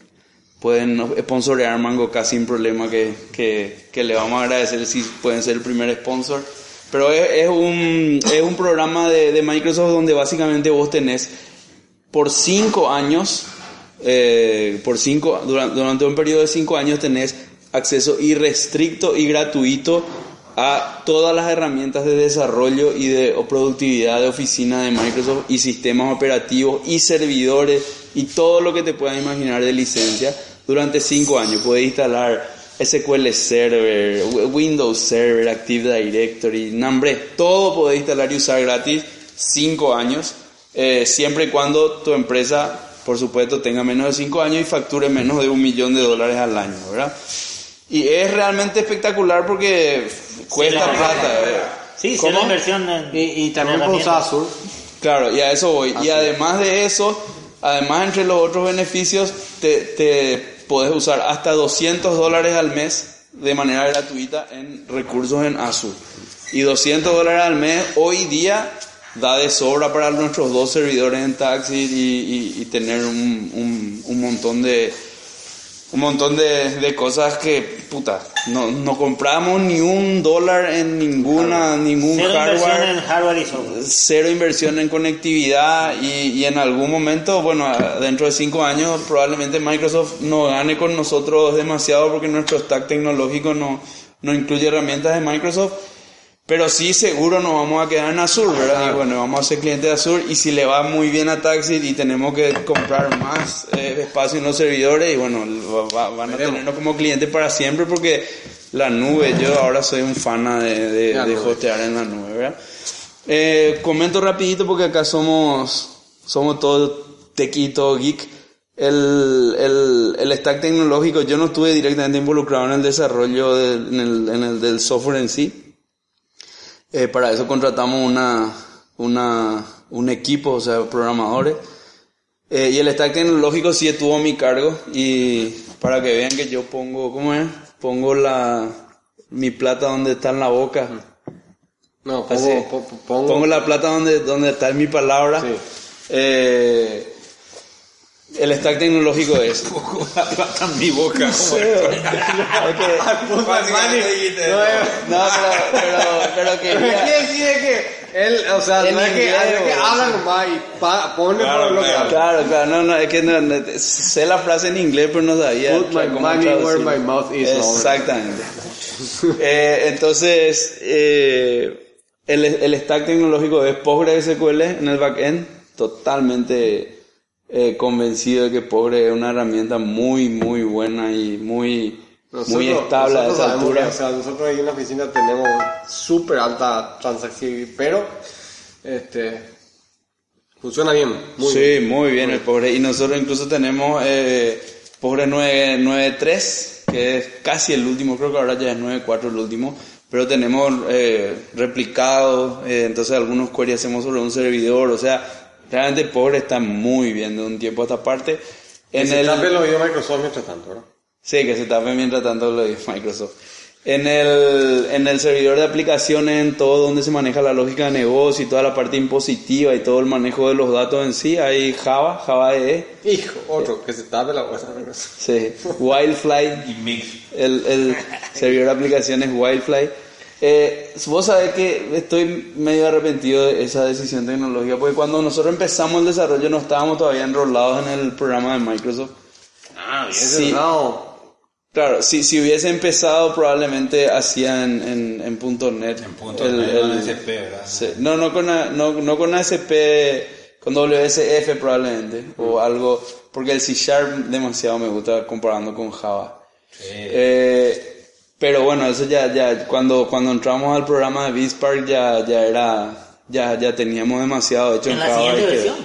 pueden sponsorear Mango casi sin problema que, que, que le vamos a agradecer si pueden ser el primer sponsor. Pero es, es un, es un programa de, de Microsoft donde básicamente vos tenés por cinco años, eh, por cinco, durante, durante un periodo de cinco años tenés acceso irrestricto y gratuito a todas las herramientas de desarrollo y de productividad de oficina de Microsoft y sistemas operativos y servidores y todo lo que te puedas imaginar de licencia durante cinco años. Puedes instalar SQL Server, Windows Server, Active Directory, nombre, todo podés instalar y usar gratis 5 años, eh, siempre y cuando tu empresa, por supuesto, tenga menos de 5 años y facture menos de un millón de dólares al año, ¿verdad? Y es realmente espectacular porque cuesta la- plata. ¿eh? Sí, sí, inversión en. Y, y también en puedo usar herramientas. Azure. Claro, y a eso voy. Y además de eso, además entre los otros beneficios, te, te podés usar hasta 200 dólares al mes de manera gratuita en recursos en Azure. Y 200 dólares al mes hoy día da de sobra para nuestros dos servidores en Taxi y, y- y tener un, un- un montón de un montón de, de cosas que, puta, no, no compramos ni un dólar en ninguna, ningún Cero hardware. inversión en hardware y software. cero inversión en conectividad y, y en algún momento, bueno, dentro de cinco años probablemente Microsoft no gane con nosotros demasiado porque nuestro stack tecnológico no, no incluye herramientas de Microsoft, pero sí seguro nos vamos a quedar en Azure, ¿verdad? Y bueno, vamos a ser clientes de Azure y si le va muy bien a Taxi y tenemos que comprar más eh, espacio en los servidores y bueno, va- va- van a tenernos como clientes para siempre porque la nube, yo ahora soy un fan de, de, de hostear en la nube, ¿verdad? Eh, comento rapidito porque acá somos, somos todos tequito geek. El, el, el stack tecnológico, yo no estuve directamente involucrado en el desarrollo del, en el, en el del software en sí. Eh, para eso contratamos una, una, un equipo, o sea, programadores. Eh, y el stack tecnológico sí estuvo a mi cargo y para que vean que yo pongo, ¿cómo es? Pongo la, mi plata donde está en la boca. No, Así. pongo, po- po- pongo, Pongo la plata donde, donde está en mi palabra. Sí. Eh, el stack tecnológico es. La plata en mi boca. como Hay que- No, no. eh, no, pero, pero, pero ¿Qué quería- quiere decir es que él, o sea, no es que, no que habla nomás y pa- pone Claro, por lo que claro. Claro, no, no, es que no, no, sé la frase en inglés, pero no sabía Put my money where my mouth is, ¿no? Exactamente. Eh, entonces, eh, el, el stack tecnológico es PostgreSQL en el backend, totalmente eh, convencido de que Postgre es una herramienta muy, muy buena y muy, muy estable a esa altura. que, o sea, nosotros ahí en la oficina tenemos súper alta transacción, pero este funciona bien. Muy sí, bien. muy bien el Postgre. Y nosotros incluso tenemos eh, Postgre 9 9.3, que es casi el último, creo que ahora ya es 9.4 el último, pero tenemos eh, replicado, eh, entonces algunos queries hacemos sobre un servidor, o sea, realmente Postgre está muy bien de un tiempo a esta parte. En En se el, tape los videos Microsoft mientras tanto, ¿verdad? Sí, que se tape mientras tanto lo de Microsoft. En el, en el servidor de aplicaciones, en todo donde se maneja la lógica de negocio y toda la parte impositiva y todo el manejo de los datos en sí, hay Java, Java EE, Hijo, otro, que se tape la bolsa. sí, Wildfly, Y mix. el, el servidor de aplicaciones Wildfly. Eh, vos sabés que estoy medio arrepentido de esa decisión tecnológica, porque cuando nosotros empezamos el desarrollo no estábamos todavía enrolados en el programa de Microsoft. Ah, bien, Sí. Claro, si, si hubiese empezado probablemente hacía en, en, en punto .NET. En punto el- el- SP, ¿verdad? sí. No, no con, A- no, no con ASP, con WSF probablemente, o algo, porque el C Sharp demasiado me gusta comparando con Java. Sí. Eh, pero bueno, eso ya, ya, cuando, cuando entramos al programa de Bispark ya, ya era, ya, ya teníamos demasiado hecho en, En la Java. siguiente y que- versión.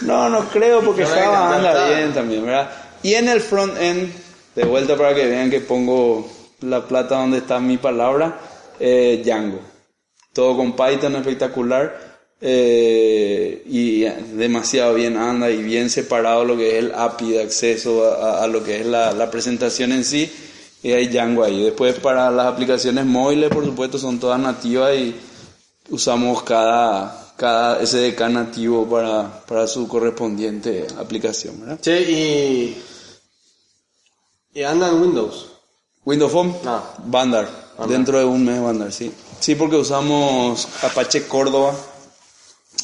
no, no creo porque No, Java anda bien también, ¿verdad? Y en el front end, de vuelta para que vean que pongo la plata donde está mi palabra, eh, Django. Todo con Python espectacular eh, y demasiado bien anda y bien separado lo que es el API de acceso a, a- a lo que es la, la presentación en sí y hay Django ahí. Después para las aplicaciones móviles, por supuesto, son todas nativas y usamos cada, cada SDK nativo para, para su correspondiente aplicación, ¿verdad? Che, y. Y anda en Windows. Windows Phone, No. Bandar, dentro de un mes Bandar, sí. Sí, porque usamos Apache Córdoba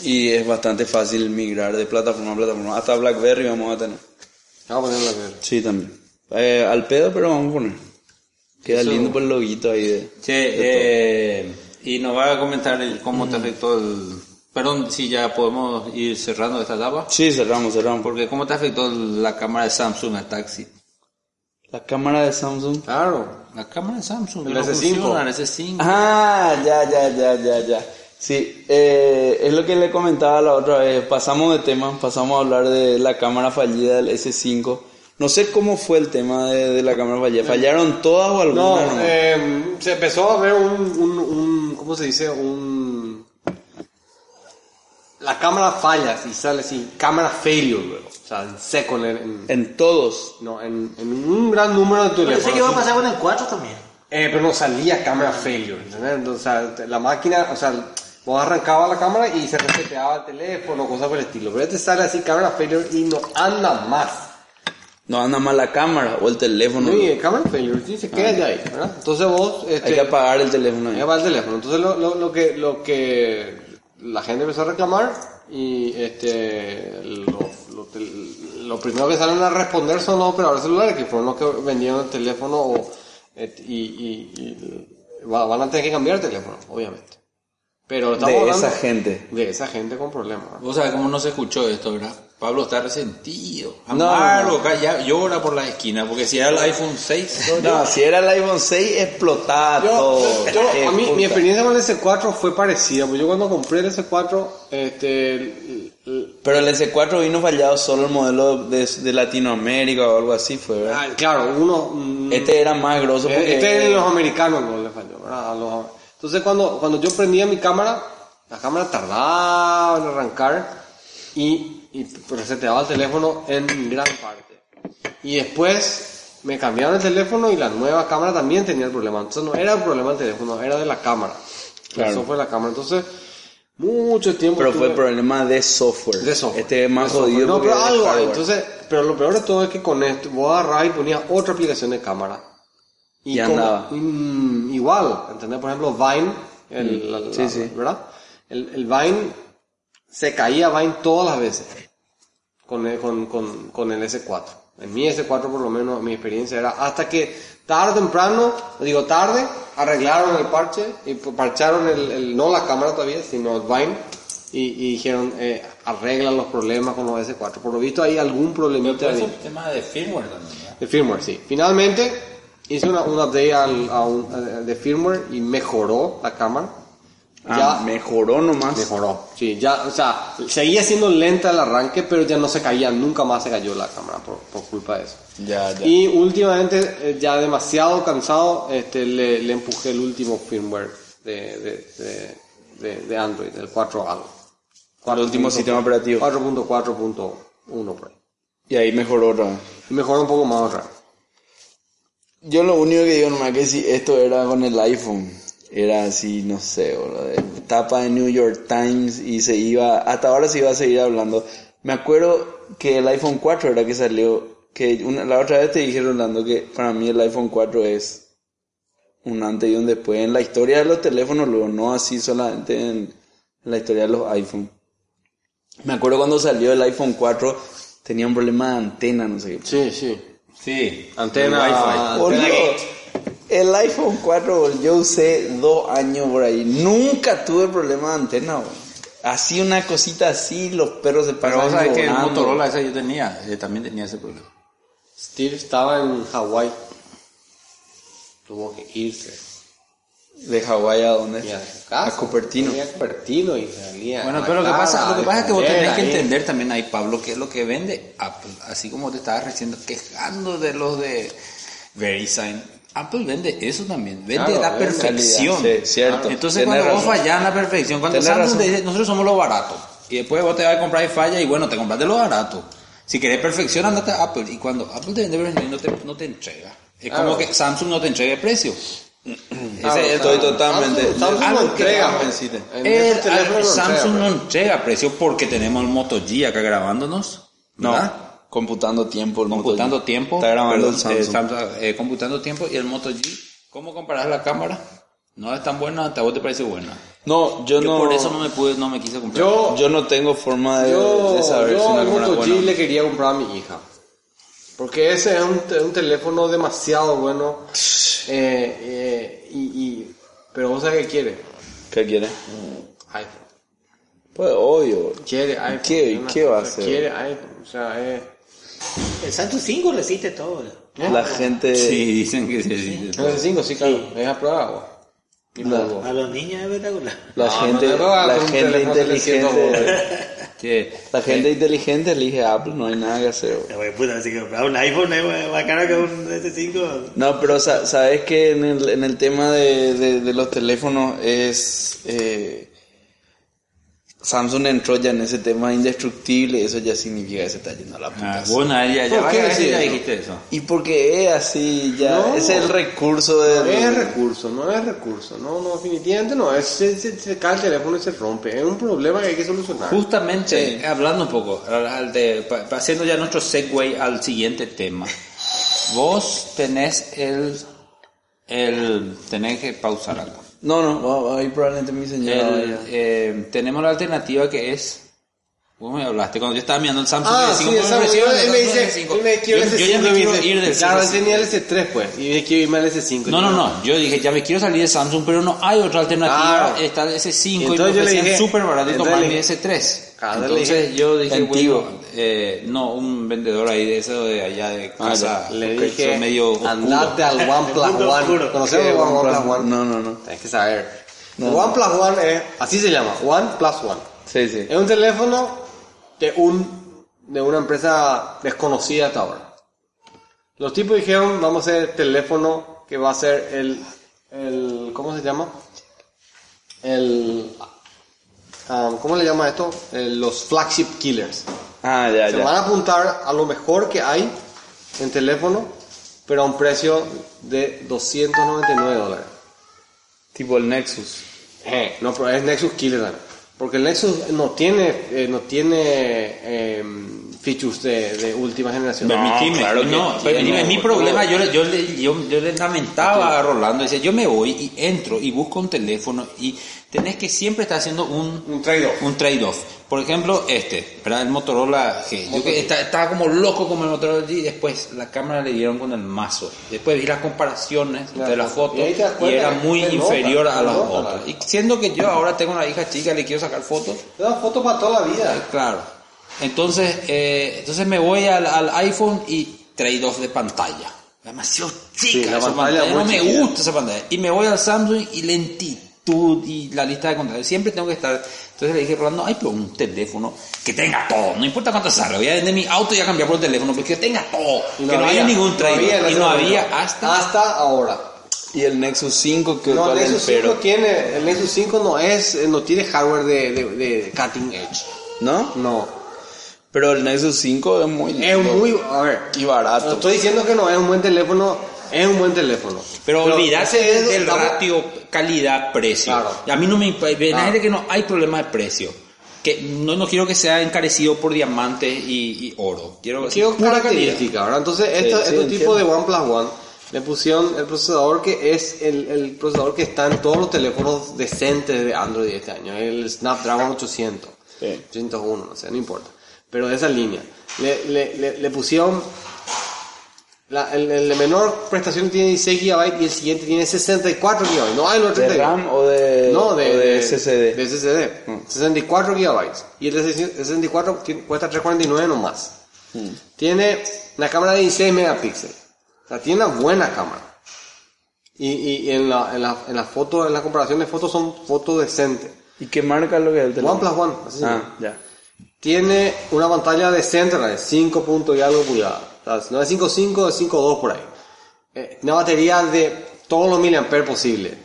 y es bastante fácil migrar de plataforma a plataforma. Hasta BlackBerry vamos a tener. Vamos a ponerlo a ver. Sí, también. Eh, al pedo, pero vamos a poner. Queda Eso- lindo por el loguito ahí de... Che, eh, y nos va a comentar el, cómo te afectó el... Perdón, si ya podemos ir cerrando esta etapa. Sí, cerramos, cerramos. Porque cómo te afectó la cámara de Samsung al taxi. La cámara de Samsung. Claro. La cámara de Samsung. El no S5. funciona, el S5. Ah, ya, ya, ya, ya, ya. Sí, eh, es lo que le comentaba la otra vez. Pasamos de tema, pasamos a hablar de la cámara fallida del S5. No sé cómo fue el tema de, de la cámara fallida. ¿Fallaron todas o alguna? No, eh, se empezó a ver un, un, un, ¿cómo se dice? Un... La cámara falla, y sale así, cámara failure, luego. o sea, en seco, en, en- En todos. no, en, en un gran número de teléfonos. Pensé que iba a pasar con el 4 también. Eh, pero no salía cámara failure, ¿entendés? Entonces, o sea, la máquina, o sea, vos arrancaba la cámara y se reseteaba el teléfono, cosas por el estilo. Pero este sale así, cámara failure y no anda más. No anda mal la cámara o el teléfono. No, y el cámara failure sí se queda ya ahí, ¿verdad? Entonces vos... Este, Hay que apagar el teléfono. ahí. Ahí va el teléfono. Entonces lo, lo, lo que lo que la gente empezó a reclamar y este lo, lo, lo primero que salen a responder son los operadores celulares que fueron los que vendieron el teléfono o, et- y, y- y va- van a tener que cambiar el teléfono, obviamente. Pero estamos De esa gente. de esa gente con problemas. Vos sabés cómo no se escuchó esto, ¿verdad? Pablo está resentido. No, Amargo, no, ya llora por la esquina, porque si era el iPhone 6, No, si era el iPhone 6 explotaba todo. Yo, yo- a mí, puta. mi experiencia con el S4 fue parecida, porque yo cuando compré el S4, este, el- el- Pero el S4 vino fallado solo el modelo de, de Latinoamérica o algo así fue, ¿verdad? ah, claro, uno, mm, Este era más grosso porque... Este es los americanos no le falló, ¿verdad? A los- entonces cuando, cuando yo prendía mi cámara, la cámara tardaba en arrancar y, y reseteaba el teléfono en gran parte. Y después me cambiaron el teléfono y la nueva cámara también tenía el problema. Entonces no era el problema del teléfono, era de la cámara. Claro. Eso fue la cámara. Entonces, mucho tiempo. Pero fue tuve- problema de software. de software. Este es más De software. jodido No, pero algo. Entonces, pero lo peor de todo es que con esto, vos agarrabas y ponías otra aplicación de cámara. Y como- andaba. mm, igual, ¿entendés? Por ejemplo, Vine, el, la- la- Mm. Sí, sí. ¿verdad? El, el Vine, se caía Vine todas las veces con el, con, con, con el S4. En mi S4 por lo menos mi experiencia era hasta que tarde o temprano, digo tarde, arreglaron el parche y parcharon el, el- no la cámara todavía, sino el Vine y, y dijeron eh, arreglan los problemas con los S4. Por lo visto hay algún problemita es ahí. un tema de firmware también. ¿verdad? De firmware, sí. Finalmente hice una, un update al, a un- eh, de firmware y mejoró la cámara. Ah, ya mejoró nomás. mejoró. Sí, ya, o sea, seguía siendo lenta el arranque, pero ya no se caía, nunca más se cayó la cámara por, por culpa de eso. Ya, ya. Y últimamente, eh, ya demasiado cansado, este, le, le empujé el último firmware de, de, de, de, Android, el 4 algo. El último sistema operativo. 4.4.1 por ahí. Y ahí mejoró otra mejoró un poco más otra vez. Yo lo único que digo nomás que si esto era con el iPhone, era así, no sé, boludo, de tapa de New York Times y se iba, hasta ahora se iba a seguir hablando. Me acuerdo que el iPhone 4 era que salió, que una, la otra vez te dije Rolando que para mí el iPhone 4 es un antes y un después en la historia de los teléfonos, luego no así solamente en, en la historia de los iPhone. Me acuerdo cuando salió el iPhone 4 tenía un problema de antena, no sé qué. Sí, sí. Sí, Antena- el Wi-Fi. El iPhone 4 boludo, yo usé dos años por ahí. Nunca tuve problema de antena. Así una cosita así, los perros se Pero pasan vos sabés que el volando. Motorola ese yo tenía, eh, también tenía ese problema. Steve estaba en Hawái. Tuvo que irse. ¿De Hawái a dónde? Y a su casa. A Cupertino. A Cupertino y salía. Bueno, pero lo que pasa, lo que pasa es que vos tenés que entender también ahí, Pablo, que es lo que vende Apple. Así como te estabas recién quejando de los de VeriSign. Apple vende eso también, vende Claro, la perfección. calidad, sí, cierto. Entonces cuando vos fallás en la perfección, cuando Samsung te dice, nosotros somos lo barato, y después vos te vas a comprar y falla, y bueno, te compraste lo barato. Si querés perfección, andate a Apple. Y cuando Apple te vende perfección, no te, no te entrega. Es Claro. como que Samsung no te entrega el precio. Claro, estoy claro. totalmente. Samsung, Samsung no entrega. El- al- Samsung no entrega. precio porque tenemos el Moto G acá grabándonos. ¿verdad? No, computando tiempo. El Moto computando G. tiempo. Está grabando el eh, Samsung. Samsung, eh, computando tiempo y el Moto G. ¿Cómo comparás la cámara? No es tan buena, hasta a vos te parece buena. No, yo, Yo no. por eso no me pude, no me quise comprar. Yo, Yo no tengo forma de, yo, de saber yo si una Moto. G le quería comprar a mi hija. Porque ese es un, un teléfono demasiado bueno. Eh, eh, y, y, pero vos sabés qué quiere. ¿Qué quiere? iPhone. Pues obvio. Quiere iPhone. ¿Qué- Una qué va a hacer? Quiere iPhone. O sea, eh, El Samsung 5 resiste todo. ¿eh? La gente... Sí, dicen que sí. No es 5, sí, claro. Es a prueba de agua. Y La-. A los niños es espectacular. La No, gente, no la gente teléfono de 300 inteligente, Que- la gente inteligente elige Apple, no hay nada que hacer. güey. Puta, así que comprar un iPhone es más caro que un S5. No, pero sa- sabes que en el, en el tema de, de- de los teléfonos es... eh, Samsung entró ya en ese tema indestructible, eso ya significa que se está yendo a la puta. Ah, bueno, ya, ya, ¿Por qué ya dijiste eso. Y porque es así, ya, No. es el recurso de... No es recurso, no es recurso. No, no, definitivamente no. Es, se, se- se cae el teléfono y se rompe. Es un problema que hay que solucionar. Justamente, Sí. hablando un poco, de- haciendo ya nuestro segue al siguiente tema. Vos tenés el, el, tenés que pausar algo. No, no, ahí probablemente mi señora El, eh, tenemos la alternativa que es, vos me hablaste cuando yo estaba mirando el Samsung Ah, S5, sí, ¿cómo me esa ofrecieron el Samsung dice, S5? él me quiero yo, yo ya me S5 y quiero dice, ir del Claro, él S5. tenía el S3 pues, y me quiero irme al S5. No, no, no. Yo dije, ya me quiero salir de Samsung, pero no hay otra alternativa. Está el S5 y, me ofrecían súper barato y tomar mi dije- S3. Claro, le entonces yo dije, bueno, eh, no, un vendedor ahí de eso de allá de Ah, casa. Le dije, medio andate al OnePlus Mundo One. ¿Conocemos ¿Qué el OnePlus OnePlus? One? No, no, no. Tienes que saber. No. El OnePlus One es, así se llama, OnePlus One. Sí, sí. Es un teléfono de un de una empresa desconocida hasta ahora. Los tipos dijeron, vamos a hacer el teléfono que va a ser el, el ¿cómo se llama? El, ah, ¿cómo le llama esto? El- los flagship killers. Ah, ya, Se van a apuntar a lo mejor que hay en teléfono, pero a un precio de 299 dólares. Tipo el Nexus. Eh, no, pero es Nexus Killer. Porque el Nexus no tiene, eh, no tiene eh, features de, de última generación. Claro que no, tiene, permitime, mi problema, yo, le- yo, le- yo, yo le lamentaba a Rolando, decía, yo me voy y entro y busco un teléfono y tenés que siempre estar haciendo un, Un trade-off. un trade-off. Por ejemplo, este, ¿verdad? El Motorola G. Yo que está- estaba como loco como el Motorola G y después la cámara le dieron con el mazo. Después vi las comparaciones Claro. de las fotos Y era muy nota, inferior a las nota otras. Y siendo que yo ahora tengo una hija chica, le quiero sacar fotos, Te dan fotos para toda la vida. Claro. Entonces, eh, entonces me voy al, al iPhone y trade-off de pantalla. Demasiado chica la esa pantalla pantalla, no me gusta esa pantalla. Y me voy al Samsung y lentitud y la lista de contactos. Siempre tengo que estar. Entonces le dije, Rolando, ay, pero un teléfono que tenga todo. No importa cuánto salga. Voy a vender mi auto y a cambiar por el teléfono, pero que tenga todo. Que no haya ningún en y no había hasta... hasta ahora. Y el Nexus 5, que No, cuál el es el Nexus 5 pero. tiene, el Nexus 5 no es, eh, no tiene hardware de, de, de cutting edge. ¿No? No. Pero el Nexus 5 es muy Es lindo muy, a ver, y no barato. estoy diciendo que no es un buen teléfono, es un buen teléfono. Pero, ese es- del estamos- ratio calidad-precio. Claro. Y A mí no me imp- ven Claro. gente que no hay problema de precio. Que no, no quiero que sea encarecido por diamantes y, y oro. Quiero, Quiero pura calidad. características, ¿verdad? Entonces, esto- sí, entiendo. tipos de OnePlus One le pusieron el procesador que es el, el procesador que está en todos los teléfonos decentes de Android este año, el Snapdragon 800, Sí. 801, no sé, no importa. Pero de esa línea. Le, le, le, le pusieron. La- el, el de menor prestación tiene 16 GB y el siguiente tiene 64 GB. No hay los ¿De 32. RAM o de, No, de, o de de- SSD? De SSD. 64 GB. Y el de 64 tiene- cuesta 349 nomás. Mm. Tiene una cámara de 16 megapíxeles. O sea, tiene una buena cámara. Y, y, en, la, en, la, en la foto, en la comparación de fotos son fotos decentes. ¿Y qué marca es lo que es el teléfono? OnePlus One, así. Ah, ya. Tiene una pantalla decente, de 5 puntos y algo pulgadas. O sea, no es 5.5, es 5.2 por ahí. Eh, una batería de todos los miliamperes posible.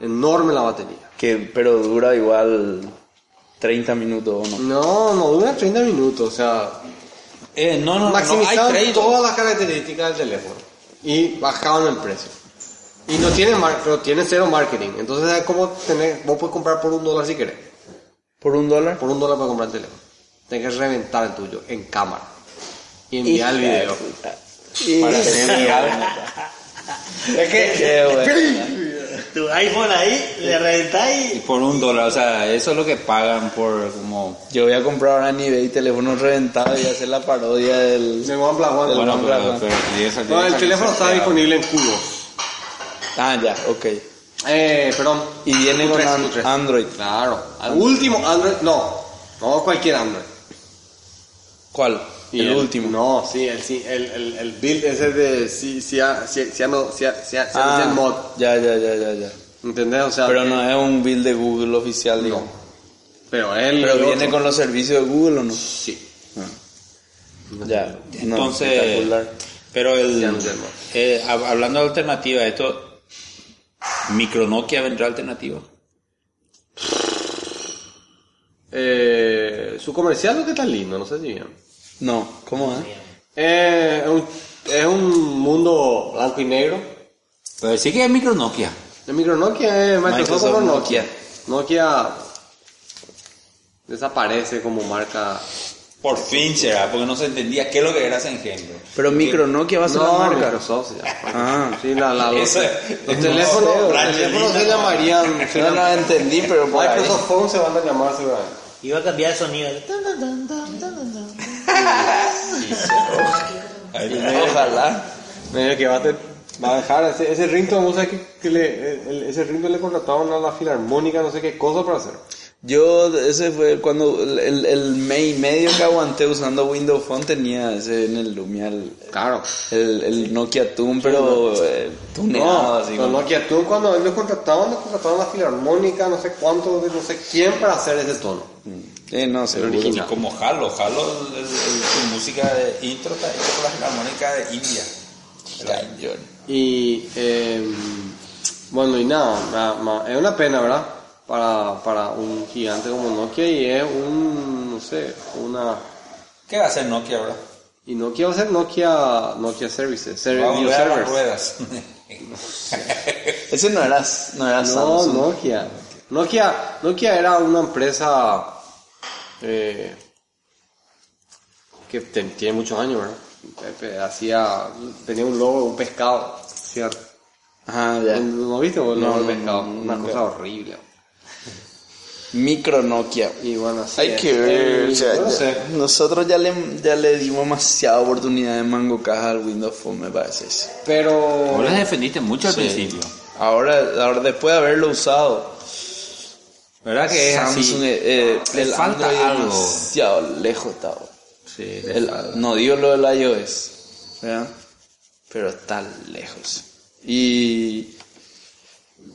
Enorme la batería. Que, pero dura igual 30 minutos o no. No, no dura 30 minutos. O sea, Eh, no, no, no, no hay maximizaron trade-off. todas las características del teléfono y bajaron el precio. Y no tiene, mar- pero tiene cero marketing. Entonces es como tener, vos puedes comprar por un dólar si querés. ¿Por un dólar? Por un dólar para comprar el teléfono. Tienes que reventar el tuyo en cámara y enviar el video. Para tener Es que Qué. Tu iPhone ahí, le reventáis Y por un dólar, o sea, eso es lo que pagan por como... Yo voy a comprar ahora en eBay teléfonos reventados y hacer la parodia del... el OnePlus One. Del Bueno, OnePlus, pero, ¿no? pero y eso No, ya el teléfono está disponible en cubos. Ah, ya, ok. Eh, perdón. Y viene con Q3, an- Q3. Android. Claro. Al último Android, no. No cualquier Android. ¿Cuál? Y el último. No, sí, el, sí, el, el, el build ese de si, si, si, si, no, si, si, si, Ah, mod. ya, ya, ya, ya, ya. ¿Entendés? O sea, Pero no es un build de Google oficial, digo. Pero él. Pero viene otro- con los servicios de Google o no? Sí. Ya. no, Entonces, pero el, Ya no no. eh, hab- hablando de alternativa, esto, micro Nokia vendrá alternativa. Eh, su comercial lo que está lindo, no sé si bien. No, ¿cómo es? Eh, es, un, es un mundo blanco y negro. Pero sí que es micro Nokia. El micro Nokia es Microsoft, Microsoft como Nokia. Nokia. Nokia desaparece como marca. Por fin será, porque no se entendía qué es lo que era ese engendro. Pero Micro Nokia va a ser No, la marca. Microsoft llama. Ah. Sí, la, la, los, Eso- los no, teléfonos, no, los teléfonos se llamarían. No, no llaman- entendí, pero por ahí. Microsoft Phone se van a llamar seguramente. Iba a cambiar el sonido. Tan, tan, tan, Ojalá. Mira que va a, te- va a dejar ese, ese ringtone, sabés que, que le, el- ese ringtone le contrataban a la filarmónica, no sé qué cosa para hacer. Yo, ese fue cuando el, el, el mes y medio que aguanté usando Windows Phone tenía ese en el Lumia, el, Claro. el, el Nokia Tune, pero eh, tuneado No, así. no, Nokia tú cuando ellos contrataban, le contrataban a la filarmónica, no sé cuánto, no sé quién para hacer ese tono. Eh, no, seguro. Y original. como Halo, Halo, el- el- el- su música de intro está hecha por la filarmónica de India. Y eh, bueno, y nada, ma- ma- es una pena, ¿verdad? Para, para un gigante como Nokia y es un, no sé, una... ¿Qué va a hacer Nokia ahora? Y Nokia va a ser Nokia, Nokia Services, Ser- Va a las ruedas. Ese no era, no era No, Samsung. Nokia. Nokia. Nokia era una empresa eh, que te- tiene muchos años, ¿verdad? Pepe Hacía, tenía un logo de un pescado, ¿cierto? Ajá, ya. ¿No viste el logo No, del pescado? no, una no. cosa horrible. Micro Nokia. Y bueno, así Hay es. que ver, Eh, o sea, no ya- sé. nosotros ya le, ya le dimos demasiada oportunidad de mango caja al Windows Phone, me parece. Pero... Vos les defendiste mucho al principio. Ahora, ahora después de haberlo usado, ¿Verdad que es Samsung, así? eh, eh, Le el falta Android algo. demasiado lejos está. Sí, El- no digo lo del iOS, ¿verdad? Pero está lejos. Y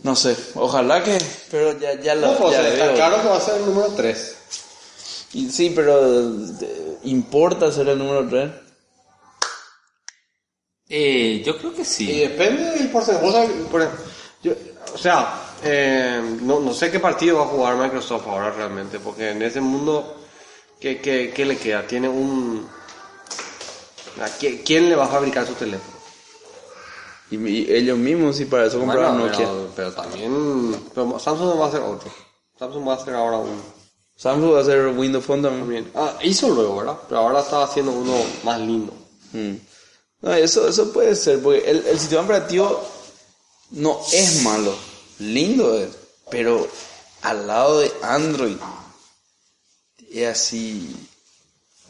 no sé, ojalá que, pero ya, ya lo No, pues, ya está veo. claro que va a ser el número 3. Y sí, pero importa ser el número 3. Eh, yo creo que Y sí. depende del porcentaje. Por ejemplo, yo- o sea, eh, no, no sé qué partido va a jugar Microsoft ahora realmente, porque en ese mundo, ¿qué, qué, qué le queda? Tiene un... ¿a qui- ¿Quién le va a fabricar su teléfono? Y, y ellos mismos sí para eso compraron Nokia. pero, pero también... pero Samsung no va a hacer otro. Samsung va a hacer ahora uno. Samsung va a hacer Windows Phone también. También. Ah, hizo luego, ¿verdad? Pero ahora está haciendo uno más lindo. Mm. No, eso, eso puede ser, porque el, el sistema operativo no es malo, lindo es, pero al lado de Android es así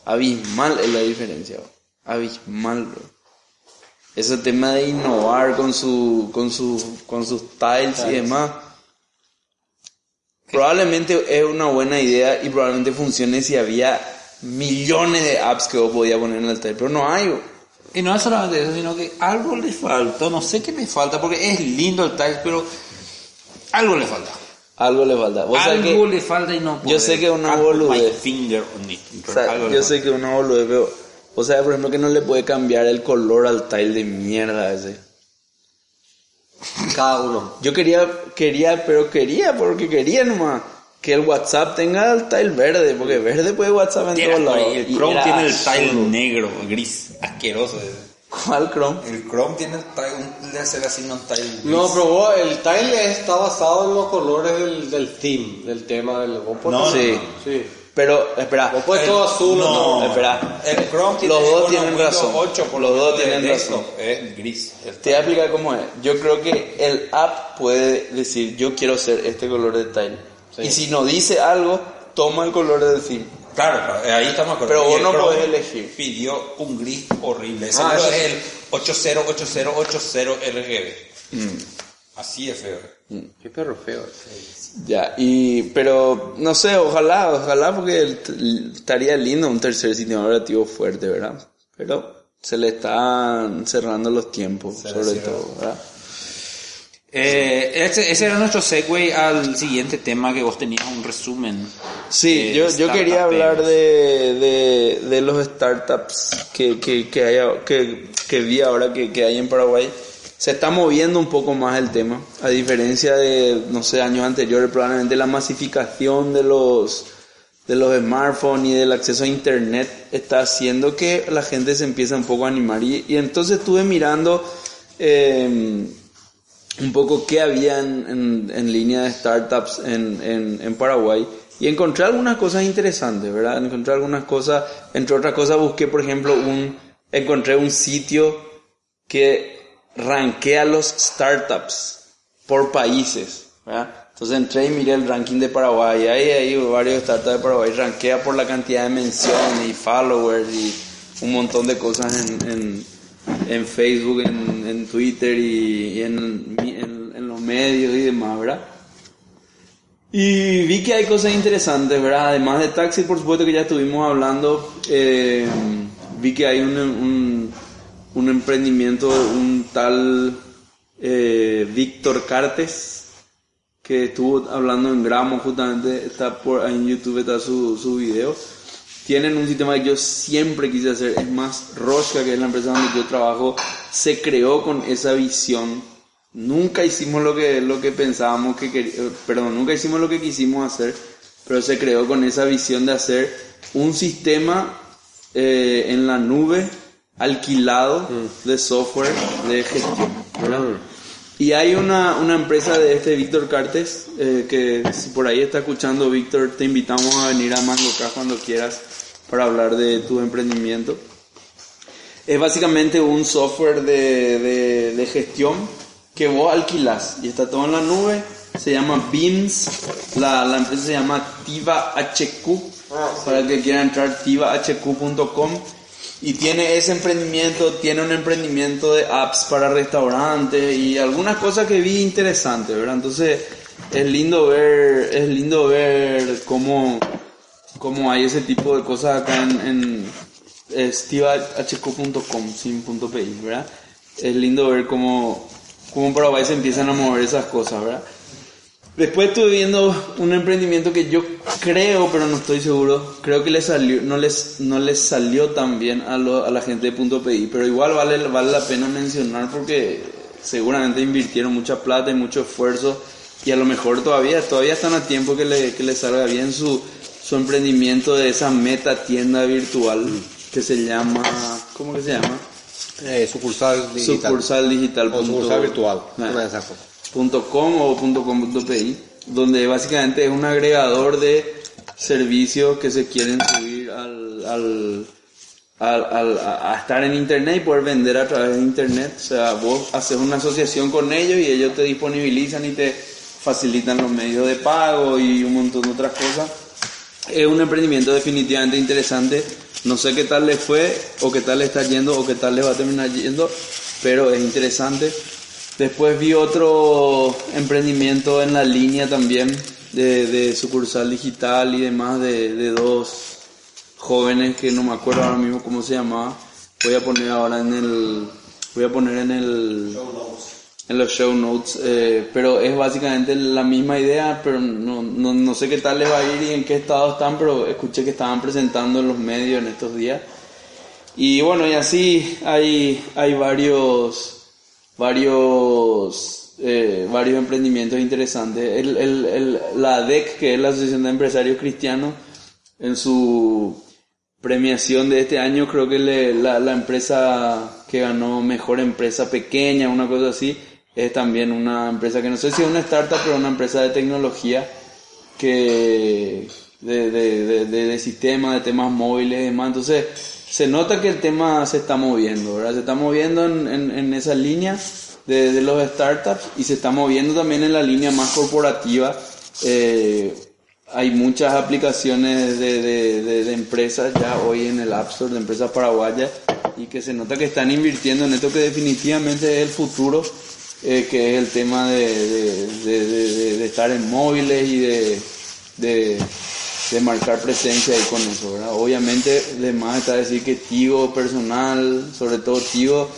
abismal es la diferencia, abismal. bro. Ese tema de innovar con su, con su, con sus tiles y demás, probablemente es una buena idea y probablemente funcione si había millones de apps que vos podías poner en el tile, pero no hay. bro. Y no es solamente eso, sino que algo le falta, no sé qué le falta, porque es lindo el tile, pero algo le falta. Algo le falta. Vos Algo que- le falta y no yo puedo. sé que una boludez. my finger on it, o sea, yo falta. sé que una boludez, pero o sea, por ejemplo, que no le puede cambiar el color al tile de mierda ese. Cada uno. Yo quería, quería, pero quería, porque quería nomás que el WhatsApp tenga el tile verde, porque verde puede WhatsApp en todos lados. el Chrome tiene el tile negro, gris, asqueroso. ese. ¿Cuál Chrome? El Chrome tiene el tile, un, así un tile gris. No, pero vos, el tile está basado en los colores del, del theme, del tema del... vos podés- No, Sí. Sí. Pero, espera. Vos El- todo azul no. no. Espera. El Chrome tiene Los dos tienen razón. 8 por Los lo dos tienen razón. Es gris. Te voy a explicar cómo es. Yo creo que el app puede decir, yo quiero ser este color de tile. Sí. Y si no dice algo, toma el color del theme. Claro, eh, ahí estamos acuerdo. Pero vos no podés elegir. Pidió un gris horrible. Ese Ah, es el 808080 RGB. Mm. Así es feo. Qué perro feo. Ya, y, pero no sé, ojalá, ojalá, porque el- el- estaría lindo un tercer sistema operativo fuerte, ¿verdad? Pero se le están cerrando los tiempos, sobre todo, ¿verdad? Eh, ese, ese era nuestro segue al siguiente tema que vos tenías un resumen. Sí, yo, yo quería hablar de, de, de los startups que, que, que, hay- que, que vi ahora que, que hay en Paraguay. Se está moviendo un poco más el tema, a diferencia de, no sé, años anteriores, probablemente la masificación de los, de los smartphones y del acceso a internet está haciendo que la gente se empiece un poco a animar. Y, y entonces estuve mirando eh, un poco qué había en, en- línea de startups en, en, Paraguay y encontré algunas cosas interesantes, ¿verdad? Encontré algunas cosas, entre otras cosas busqué, por ejemplo, un, encontré un sitio que rankea los startups por países, ¿verdad? Entonces entré y miré el ranking de Paraguay, ahí hay varios startups de Paraguay, rankea por la cantidad de menciones y followers y un montón de cosas en, en, Facebook, en, en Twitter y, en, en- los medios y demás, ¿verdad? Y vi que hay cosas interesantes, ¿verdad? Además de taxi, por supuesto que ya estuvimos hablando, eh, vi que hay un, un, un emprendimiento, un tal eh, Víctor Cartes, que estuvo hablando en Gramo justamente, está por en YouTube, está su, su video. Tienen un sistema que yo siempre quise hacer, es más, Rosca, que es la empresa donde yo trabajo, se creó con esa visión. Nunca hicimos lo que, lo que pensábamos que quer- eh, perdón, nunca hicimos lo que quisimos hacer, pero se creó con esa visión de hacer un sistema eh, en la nube alquilado de software de gestión. ¿verdad? Y hay una, una empresa de este Víctor Cartes, eh, que si por ahí está escuchando Víctor, te invitamos a venir a Mangocas cuando quieras para hablar de tu emprendimiento. Es básicamente un software de, de, de gestión que vos alquilas y está todo en la nube. Se llama Beams, la, la empresa se llama Tiva HQ, para el que quiera entrar tivahq.com y tiene ese emprendimiento, tiene un emprendimiento de apps para restaurantes y algunas cosas que vi interesantes, ¿verdad? Entonces es lindo ver, es lindo ver cómo, cómo hay ese tipo de cosas acá en, en estivahq.com sin punto .pi, ¿verdad? Es lindo ver cómo, cómo Paraguay se empiezan a mover esas cosas, ¿verdad? Después estuve viendo un emprendimiento que yo creo, pero no estoy seguro, creo que le salió, no les, no les salió tan bien a, lo- a la gente de Punto PI, pero igual vale, vale la pena mencionar porque seguramente invirtieron mucha plata y mucho esfuerzo y a lo mejor todavía, todavía están a tiempo que le, que le salga bien su, su emprendimiento de esa meta tienda virtual que se llama, ¿cómo que se llama? Eh, sucursal digital. Sucursal digital. O sucursal virtual. Una de esas cosas. .com o .com.pi, donde básicamente es un agregador de servicios que se quieren subir al, al, al- al- a a estar en internet y poder vender a través de internet. O sea, vos haces una asociación con ellos y ellos te disponibilizan y te facilitan los medios de pago y un montón de otras cosas. Es un emprendimiento definitivamente interesante. No sé qué tal le fue, o qué tal le está yendo, o qué tal le va a terminar yendo, pero es interesante. Después vi otro emprendimiento en la línea también de, de sucursal digital y demás de, de dos jóvenes que no me acuerdo ahora mismo cómo se llamaba. Voy a poner ahora en el, voy a poner en el, en los show notes, eh, pero es básicamente la misma idea, pero no, no, no sé qué tal les va a ir y en qué estado están, pero escuché que estaban presentando en los medios en estos días. Y bueno, y así hay, hay varios, varios, eh, varios emprendimientos interesantes. El, el, el- la ADEC, que es la Asociación de Empresarios Cristianos, en su premiación de este año, creo que le- la, la empresa que ganó mejor empresa pequeña, una cosa así, es también una empresa que no sé si es una startup, pero una empresa de tecnología que de, de, de, de, sistemas, de temas móviles y demás. Entonces, se nota que el tema se está moviendo, ¿verdad? Se está moviendo en, en, en esa línea de, los startups y se está moviendo también en la línea más corporativa. Eh, hay muchas aplicaciones de, de, de empresas ya hoy en el App Store, de empresas paraguayas, y que se nota que están invirtiendo en esto que definitivamente es el futuro eh, que es el tema de, de- estar en móviles y de, marcar presencia ahí con eso, ¿verdad? Obviamente, de más está decir que Tigo personal, sobre todo Tigo,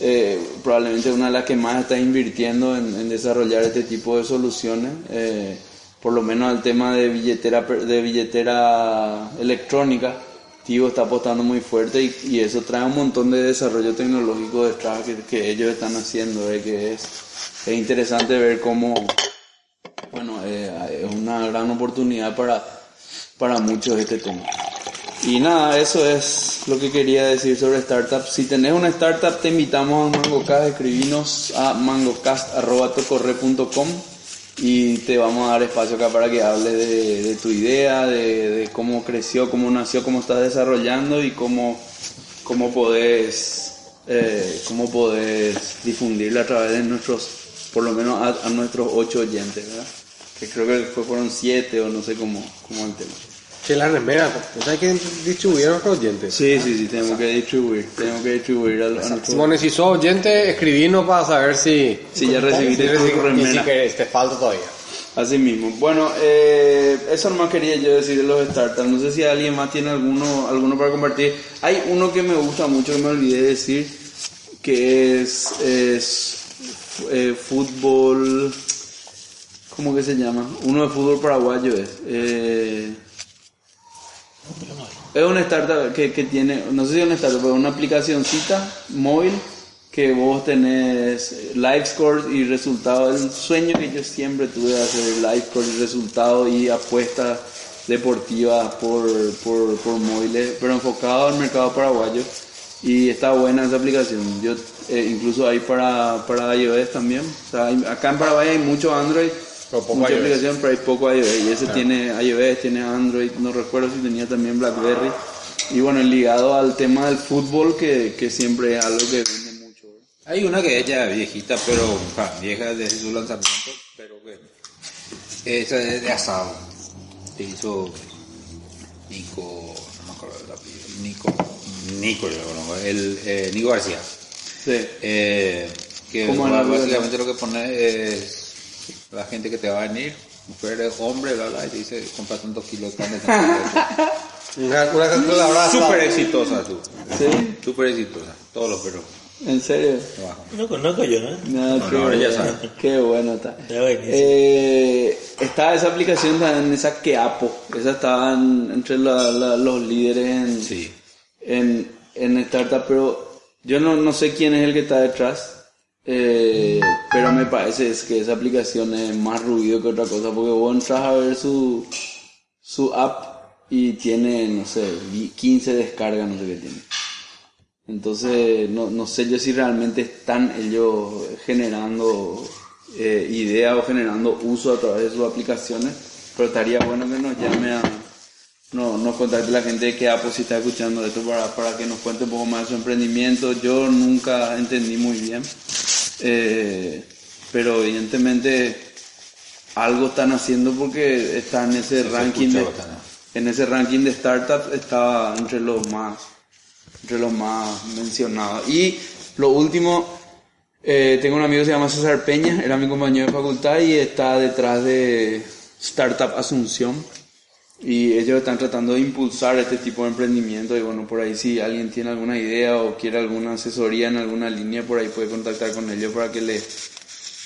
eh, probablemente una de las que más está invirtiendo en, desarrollar este tipo de soluciones, eh, por lo menos al tema de billetera, de billetera electrónica. Tigo está apostando muy fuerte y, y eso trae un montón de desarrollo tecnológico detrás que, que ellos están haciendo, eh, que es, es interesante ver cómo, bueno, eh, es una gran oportunidad para, para muchos este tema. Y nada, eso es lo que quería decir sobre startups. Si tenés una startup, te invitamos a MangoCast, escribinos a mangocast.tocorre.com y te vamos a dar espacio acá para que hables de, tu idea, de, cómo creció, cómo nació, cómo estás desarrollando y cómo, cómo podés, eh, cómo podés difundirla a través de nuestros, por lo menos a, nuestros ocho oyentes, ¿verdad? Que creo que fue- fueron siete o no sé cómo, cómo el tema. Che, la remera, ¿no hay que distribuir a nuestros oyentes? Sí, sí, sí, tenemos que distribuir, tenemos que distribuir al, a nuestro- Simone, si sos oyente, escribinos para saber si, Si ya recibiste si, tu y si remera. querés, te falta todavía. Así mismo. Bueno, eh, eso nomás quería yo decir de los startups. No sé si alguien más tiene alguno, alguno para compartir. Hay uno que me gusta mucho, que me olvidé de decir, que es, es eh, fútbol... ¿Cómo que se llama? Uno de fútbol paraguayo es. Eh, es una startup que, que tiene, no sé si es una startup, pero una aplicacioncita móvil que vos tenés live scores y resultados. El sueño que yo siempre tuve de hacer live scores y resultados y apuestas deportivas por, por, por móviles, pero enfocado al mercado paraguayo. Y está buena esa aplicación. Yo eh, incluso hay para, para iOS también. O sea, acá en Paraguay hay mucho Android, poco mucha iOS. aplicación, pero hay poco iOS. Y ese tiene iOS, tiene Android, no recuerdo si tenía también BlackBerry. Y bueno, ligado al tema del fútbol, que, que siempre es algo que vende mucho. Hay una que es ya viejita, pero ja, vieja desde su lanzamiento, pero que esa es de asado. Que hizo Nico, no me acuerdo del apellido, Nico, Nico yo lo conozco, el, eh, Nico García. Sí. Eh, que ¿Cómo en la vida básicamente lo que pone es la gente que te va a venir, mujeres, hombres, bla, bla, y te dice, compra tantos kilos de carne. Una, una calculadora. kilos". Súper exitosa tú. ¿Sí? Súper exitosa. Todos los perros ¿En serio? No conozco yo, ¿no? No, No, qué, no, ya qué bueno está. Eh, está esa aplicación también, esa Keapo. Esa estaba en- entre la- la- los líderes en, Sí. en, en startup, pero yo no, no sé quién es el que está detrás. Eh, pero me parece es que esa aplicación es más ruido que otra cosa, porque vos entras a ver su, su app y tiene, no sé, 15 descargas, no sé qué tiene. Entonces, no, no sé yo si realmente están ellos generando eh, ideas o generando uso a través de sus aplicaciones, pero estaría bueno que nos llame a, no, nos contacte la gente que Apple si está escuchando esto para, para que nos cuente un poco más de su emprendimiento. Yo nunca entendí muy bien, eh, pero evidentemente algo están haciendo porque está en ese se ranking de, en ese ranking de startups estaba entre los más entre los más mencionados. Y lo último, eh, tengo un amigo que se llama César Peña, era mi compañero de facultad y está detrás de Startup Asunción. Y ellos están tratando de impulsar este tipo de emprendimiento. Y bueno, por ahí si alguien tiene alguna idea o quiere alguna asesoría en alguna línea, por ahí puede contactar con ellos para que le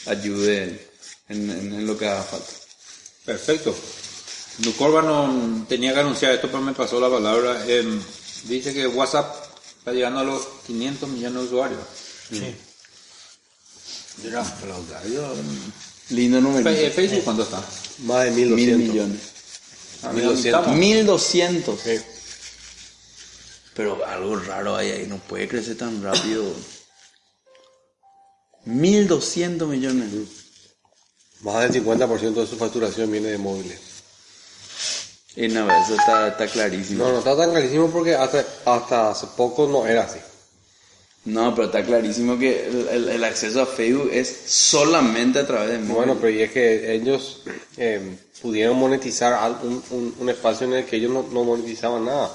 ayude en, en- en lo que haga falta. Perfecto. Nucorba no tenía que anunciar esto, pero me pasó la palabra. Em, dice que WhatsApp está llegando a los 500 millones de usuarios. Sí. Mira, pero, yo- Lindo número. Eh, Facebook, ¿cuánto está? Más de Mil 1200. millones. Ah, 1200. 1200. Sí. Pero algo raro hay ahí, no puede crecer tan rápido. 1200 millones. Más del 50% de su facturación viene de móviles. Y no, eso está, está clarísimo. No, no está tan clarísimo porque hasta, hasta hace poco no era así. No, pero está clarísimo que el, el- el acceso a Facebook es solamente a través de móvil. Bueno, pero y es que ellos eh, pudieron monetizar un, un- un espacio en el que ellos no, no monetizaban nada.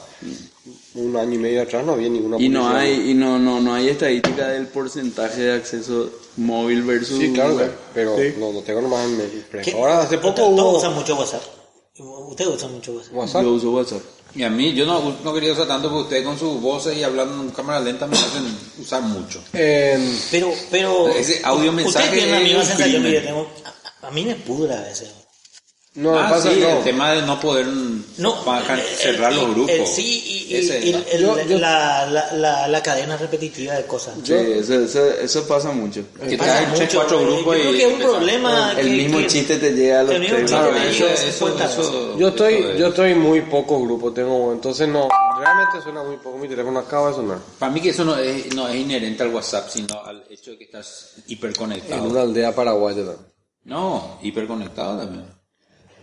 un año y medio atrás no había ninguna Y no hay, y no, no, no hay estadística del porcentaje de acceso móvil versus Sí, claro, web. pero Sí. no, no tengo nomás en mente. Ahora, hace poco Todos hubo usan mucho WhatsApp. Usted usa mucho WhatsApp. WhatsApp. Yo uso WhatsApp. Y a mí, yo no, no quería usar tanto porque ustedes con sus voces y hablando en cámara lenta me hacen usar mucho. Eh, Pero, pero. Ese audio mensaje Usted tiene la misma un sensación que yo tengo. A, a mí me pudra a veces. No, ah, pasa, sí, no. el tema de no poder No, can- el- cerrar el- los grupos. el- sí, y, Ese, y ¿no? el- Yo- yo- la, la, la, la cadena repetitiva de cosas. Sí, eso, eso, eso pasa mucho. que Pasa en tres, mucho, cuatro eh, grupos yo creo y que es un problema. El que- mismo que- chiste te llega a los el mismo tres. chiste Claro, eso, eso, 50 eso- Yo estoy, eso es. yo estoy muy poco grupo, tengo, entonces no, realmente suena muy poco, mi teléfono acaba de sonar. Para mí que eso no es, no es inherente al WhatsApp, sino al hecho de que estás En hiperconectado. una aldea paraguaya también. No, hiperconectado también.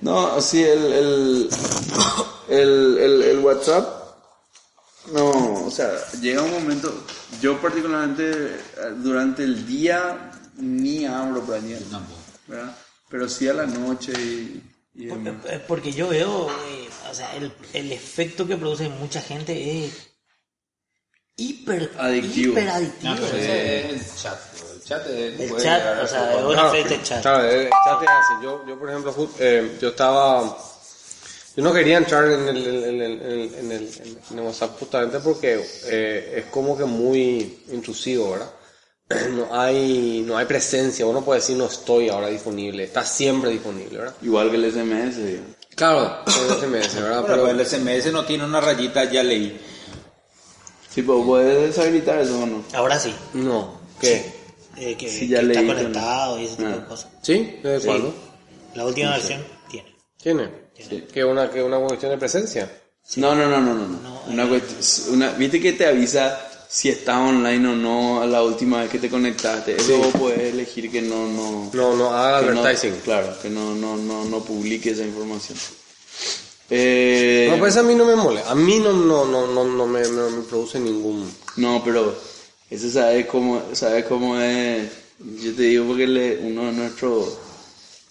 No, sí, el, el, el, el, el WhatsApp. No, o sea, llega un momento. Yo, particularmente, eh, durante el día ni abro para ni Tampoco. ¿verdad? Pero sí a la noche y. y demás. Eh, Porque yo veo, eh, o sea, el, el efecto que produce en mucha gente es hiper Adictivo. hiper adictivo. No, pero ese es el chat. El chat es... El chat, llegar o sea, es un Claro, efecto chat. Claro, el chat es así. Yo, yo por ejemplo, eh, yo estaba, yo no quería entrar en el, en el, en el, en el, en el WhatsApp justamente porque eh, es como que muy intrusivo, ¿verdad? No hay, no hay presencia, uno puede decir no estoy ahora disponible, está siempre disponible, ¿verdad? Igual que el SMS. digamos. Claro, el SMS, ¿verdad? Pero el SMS no tiene una rayita, ya leí. Sí, pero puedes deshabilitar eso o no. Ahora sí, no, ¿qué? Eh, que, Sí, ya que está conectado y ese tipo de Ah. cosas. ¿Sí? ¿Desde Sí. cuándo? La última versión tiene. ¿Tiene? Sí. ¿Que una, que una cuestión de presencia? No, no, no, no, no. no. No, una eh. cuestión- una, Viste que te avisa si estás online o no la última vez que te conectaste. Eso Sí. vos puedes elegir que no, no. No, no, haga que no- advertising. claro, que no, no, no, no publique esa información. Eh, No, pues a mí no me molesta. A mí no, no, no, no, no me, no me produce ningún... No, pero eso sabes cómo, sabes cómo es. Yo te digo porque le- uno de nuestros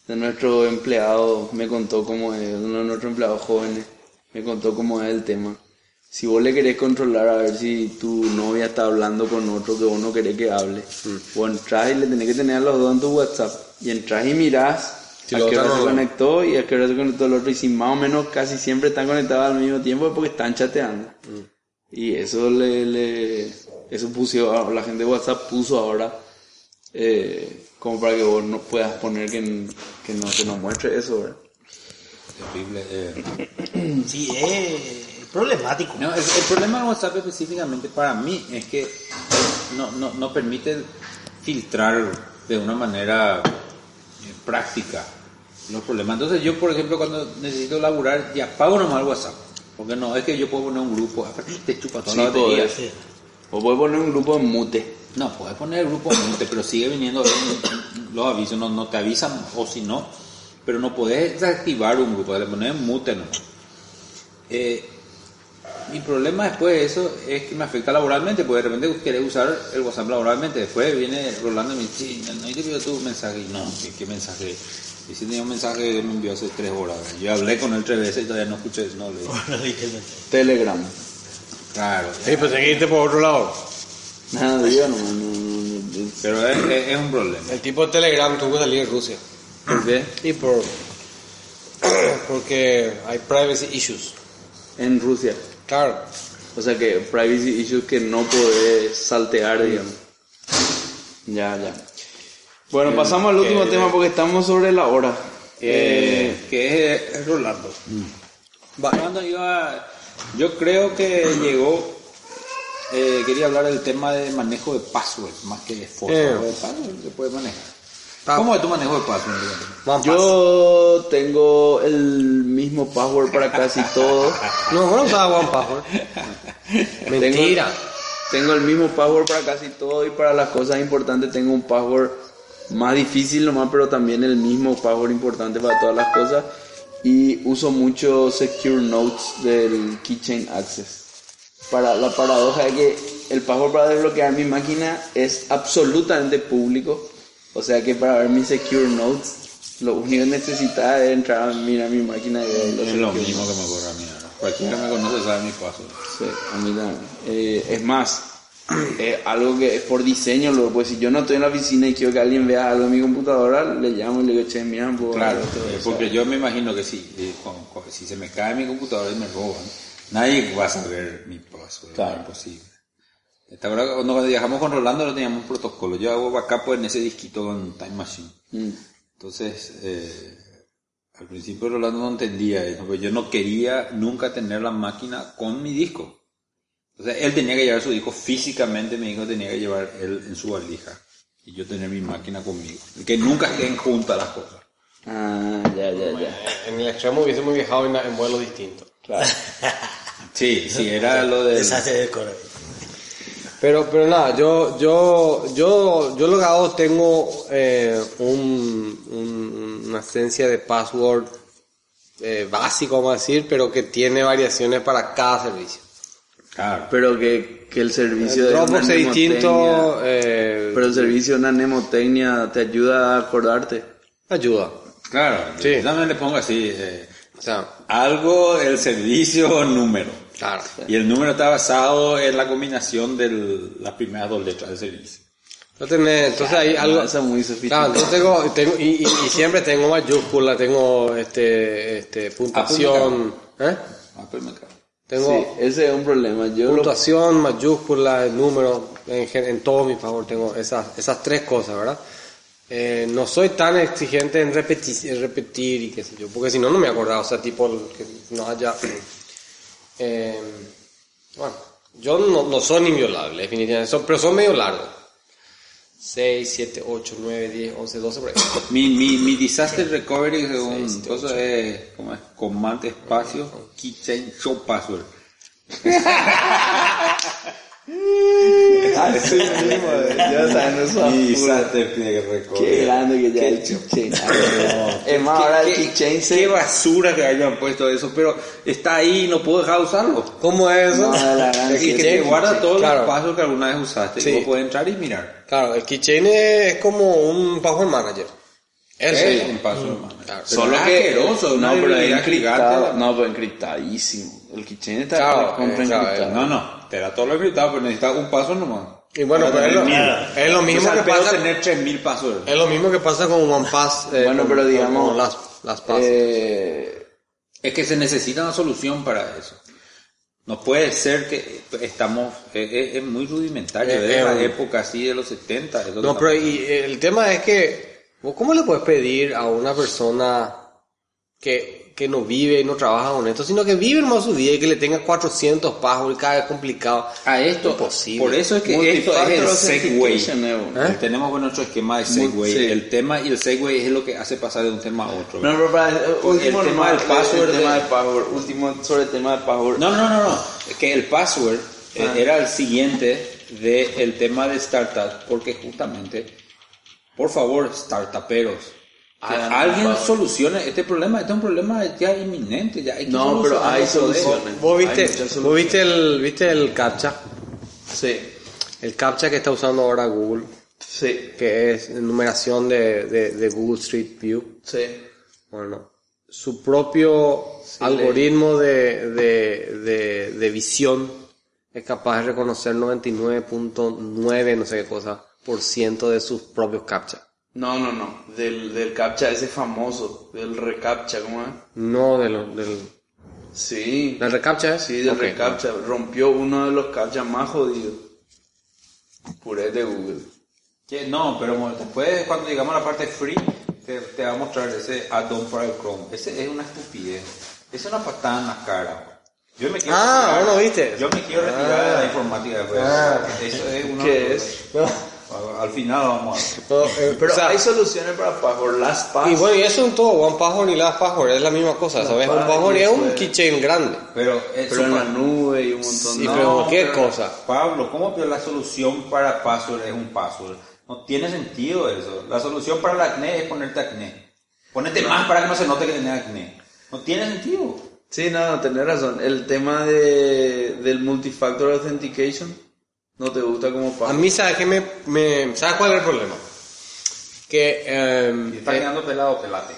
de nuestros empleados me contó cómo es, uno de nuestros empleados jóvenes me contó cómo es el tema. Si vos le querés controlar a ver si tu novia está hablando con otro que vos no querés que hable, vos entras y le tenés que tener a los dos en tu WhatsApp y entras y mirás Si a qué hora se conectó y a qué hora se conectó el otro y si más o menos casi siempre están conectados al mismo tiempo es porque están chateando. Y eso le, le eso puso, la gente de WhatsApp puso ahora eh, como para que vos no puedas poner que, que no que no muestre eso, ¿verdad? Terrible. eh. Sí, es problemático. No, el, el problema de WhatsApp específicamente para mí es que no, no, no permite filtrar de una manera eh, práctica los problemas. Entonces yo, por ejemplo, cuando necesito laburar, ya pago nomás el WhatsApp. Porque no, es que yo puedo poner un grupo, aparte te chupa toda Sí, la batería. O puedes poner un grupo en mute. No, puedes poner el grupo mute, pero sigue viniendo los avisos, no, no te avisan, o si no, pero no puedes desactivar un grupo, le pones en mute no. Eh, mi problema después de eso es que me afecta laboralmente, porque de repente querés usar el WhatsApp laboralmente, después viene Rolando y me dice, "Sí, no, ahí te pido tu mensaje, y no, ¿qué, qué mensaje? Y si tenía un mensaje que me envió hace tres horas, yo hablé con él tres veces y todavía no escuché, no le No mensaje. Telegram. Claro, Sí, pues seguiste por otro lado. Nada, no, no, no, no, pero es, es- es un problema. El tipo de Telegram tuvo que salir en Rusia. ¿Por qué? Y por... Porque hay privacy issues. En Rusia. Claro. O sea que privacy issues que no podés saltear, digamos. Ya, ya. Bueno, pasamos al último que- tema porque estamos sobre la hora. Eh, Eh, que es, es Rolando. Rolando iba, yo creo que llegó, eh, quería hablar del tema de manejo de password, más que de foto. Eh. de password se puede manejar. Ah. ¿Cómo es tu manejo de password? yo tengo el mismo password para casi todo. No, bueno, estaba One Password. Mentira. Tengo el mismo password para casi todo y para las cosas importantes tengo un password más difícil nomás, pero también el mismo password importante para todas las cosas. Y uso mucho Secure Notes del Keychain Access. Para la paradoja es que el password para desbloquear mi máquina es absolutamente público. O sea que para ver mis Secure Notes, lo único que necesitaba es entrar a mirar mi máquina y ver los Es lo mismo que Notes. me ocurre a mí. Cualquiera me conoce sabe mi password. Sí, a mí también. Eh, es más, eh, algo que es por diseño, luego, pues si yo no estoy en la oficina y quiero que alguien vea algo en mi computadora, le llamo y le digo, che, mira, pues, Claro, eh, porque yo me imagino que si, eh, con- con- si se me cae mi computadora y me roban, nadie va a saber mi password, Claro. es imposible. ¿Te acuerdas cuando viajamos con Rolando no teníamos un protocolo? Yo hago backup en ese disquito con Time Machine. mm. Entonces, eh, al principio Rolando no entendía eso, porque yo no quería nunca tener la máquina con mi disco. Entonces, él tenía que llevar su disco físicamente, mi hijo tenía que llevar él en su valija. Y yo tener mi máquina conmigo. Que nunca estén juntas las cosas. Ah, ya, ya, ya. En el extremo hubiésemos viajado en, en vuelos distintos. Claro. Sí, sí, era lo de... Desastre de. Pero, pero nada, yo, yo, yo, yo lo que hago tengo eh, un, un- una esencia de password eh, básico, vamos a decir, pero que tiene variaciones para cada servicio. Claro. Pero que, que el servicio El de Dropbox una es distinto, eh, Pero el servicio de una mnemotecnia te ayuda a acordarte. ayuda. Claro, Sí. yo también le pongo así, eh, O sea, algo, el servicio, número. claro. Y el número está basado en la combinación de las primeras dos letras del servicio. No tenés, entonces hay algo. Eso es muy Claro, sofisticado. entonces tengo, tengo y, y- y siempre tengo mayúscula, tengo este, este, puntuación, ¿eh? Ah, pues me cago. Tengo Sí, ese es un problema. Yo lo- puntuación, mayúscula, número, en, en todo mi favor tengo esas, esas tres cosas, ¿verdad? Eh, no soy tan exigente en repetir, en repetir y qué sé yo, porque si no, no me acordaba, o sea, tipo, que no haya... Eh, bueno, yo no, no son inviolables, definitivamente, pero son medio largos. 6, 7, 8, 9, 10, 11, 12, por ahí. Mi, mi, mi disaster recovery según cosa es, ¿cómo es? Command espacio, keychain show password. Ah, ese mismo, ya saben, eso a Mi full. disaster recovery. Qué grande que ya el keychain. Es más, ahora el ¿Qué- keychain qué se... basura que hayan puesto eso, pero está ahí y no puedo dejar de usarlo. ¿Cómo es eso? No, la gran Es que te guarda todos claro. los pasos que alguna vez usaste Sí. y vos puedes entrar y mirar. Claro, el keychain es, como un password manager. Él Es sí. un paso hermano. Claro. Pero Solo es que... asqueroso, no, pero encriptado. No, pero encriptadísimo. El keychain está Claro, eh, claro, encriptado. No, no, te da todo lo encriptado, pero necesitas un paso nomás. Y bueno, pero es lo, es mismo Entonces, que pasa, tener 3000 pasos. es lo mismo que pasa con OnePass. eh, Bueno, con- pero digamos... con las, las pass. eh, Es que se necesita una solución para eso. No puede ser que estamos, es, es- es muy rudimentario, Eh, de eh, la época así de los 70. es lo que no, pero y, el tema es que, ¿vos ¿cómo le puedes pedir a una persona que, que no vive y no trabaja con esto, sino que vive hermano su vida y que le tenga 400 passwords cada vez complicado? A esto, Imposible. por eso es que esto es el Segway. eh, bueno. ¿Eh? Tenemos con nuestro esquema de Segway. sí. El tema y el Segway es lo que hace pasar de un tema a otro. No, pero para, el último tema nomás, del password El tema de- del password. Último sobre el tema del password. No, no, no, no. Es que el password eh, Ah. era el siguiente del tema de startup, porque justamente, por favor, startuperos, alguien favor. solucione este problema. Este es un problema ya inminente. Ya hay que No, pero hay soluciones. ¿Vos viste, vos viste el, viste el CAPTCHA? Sí, El CAPTCHA que está usando ahora Google, sí, que es numeración de, de, de Google Street View. sí. Bueno, su propio algoritmo de, de, de, de visión es capaz de reconocer 99.9, no sé qué cosa, por ciento de sus propios captcha. No, no, no. Del, del captcha ese famoso. Del recaptcha, ¿cómo es? No de lo- del, Sí. del recaptcha, ¿eh? Sí, del Ok. recaptcha. Rompió uno de los captchas más jodidos. Puré de Google. Que no, pero después cuando llegamos a la parte free, te, te va a mostrar ese add-on para el Chrome. Ese es una estupidez. Es una patada en la cara. Yo me quiero Ah, retirar- ¿vos no viste? Yo me quiero retirar de la informática. güey. Ah. Eso es una... ¿Qué es? Al final vamos a... No, eh, Pero o sea, hay soluciones para password. Las pass. y bueno, y eso en todo, One Password y Last Password es la misma cosa, ¿sabes? Un Password es un keychain grande. Pero, eh, Pero en la nube y un montón Sí, de... pero cualquier pero, cosa. Pablo, ¿cómo que la solución para password es un password? No tiene sentido eso. La solución para el acné es ponerte acné. Ponete más para que no se note que tenés acné. No tiene sentido. Sí, no, no, tenés razón. El tema de, del multifactor authentication no te gusta como A password. mí, ¿sabes qué me, me- ¿Sabes cuál es el problema? Que... em, Si está quedando pelado, pelate.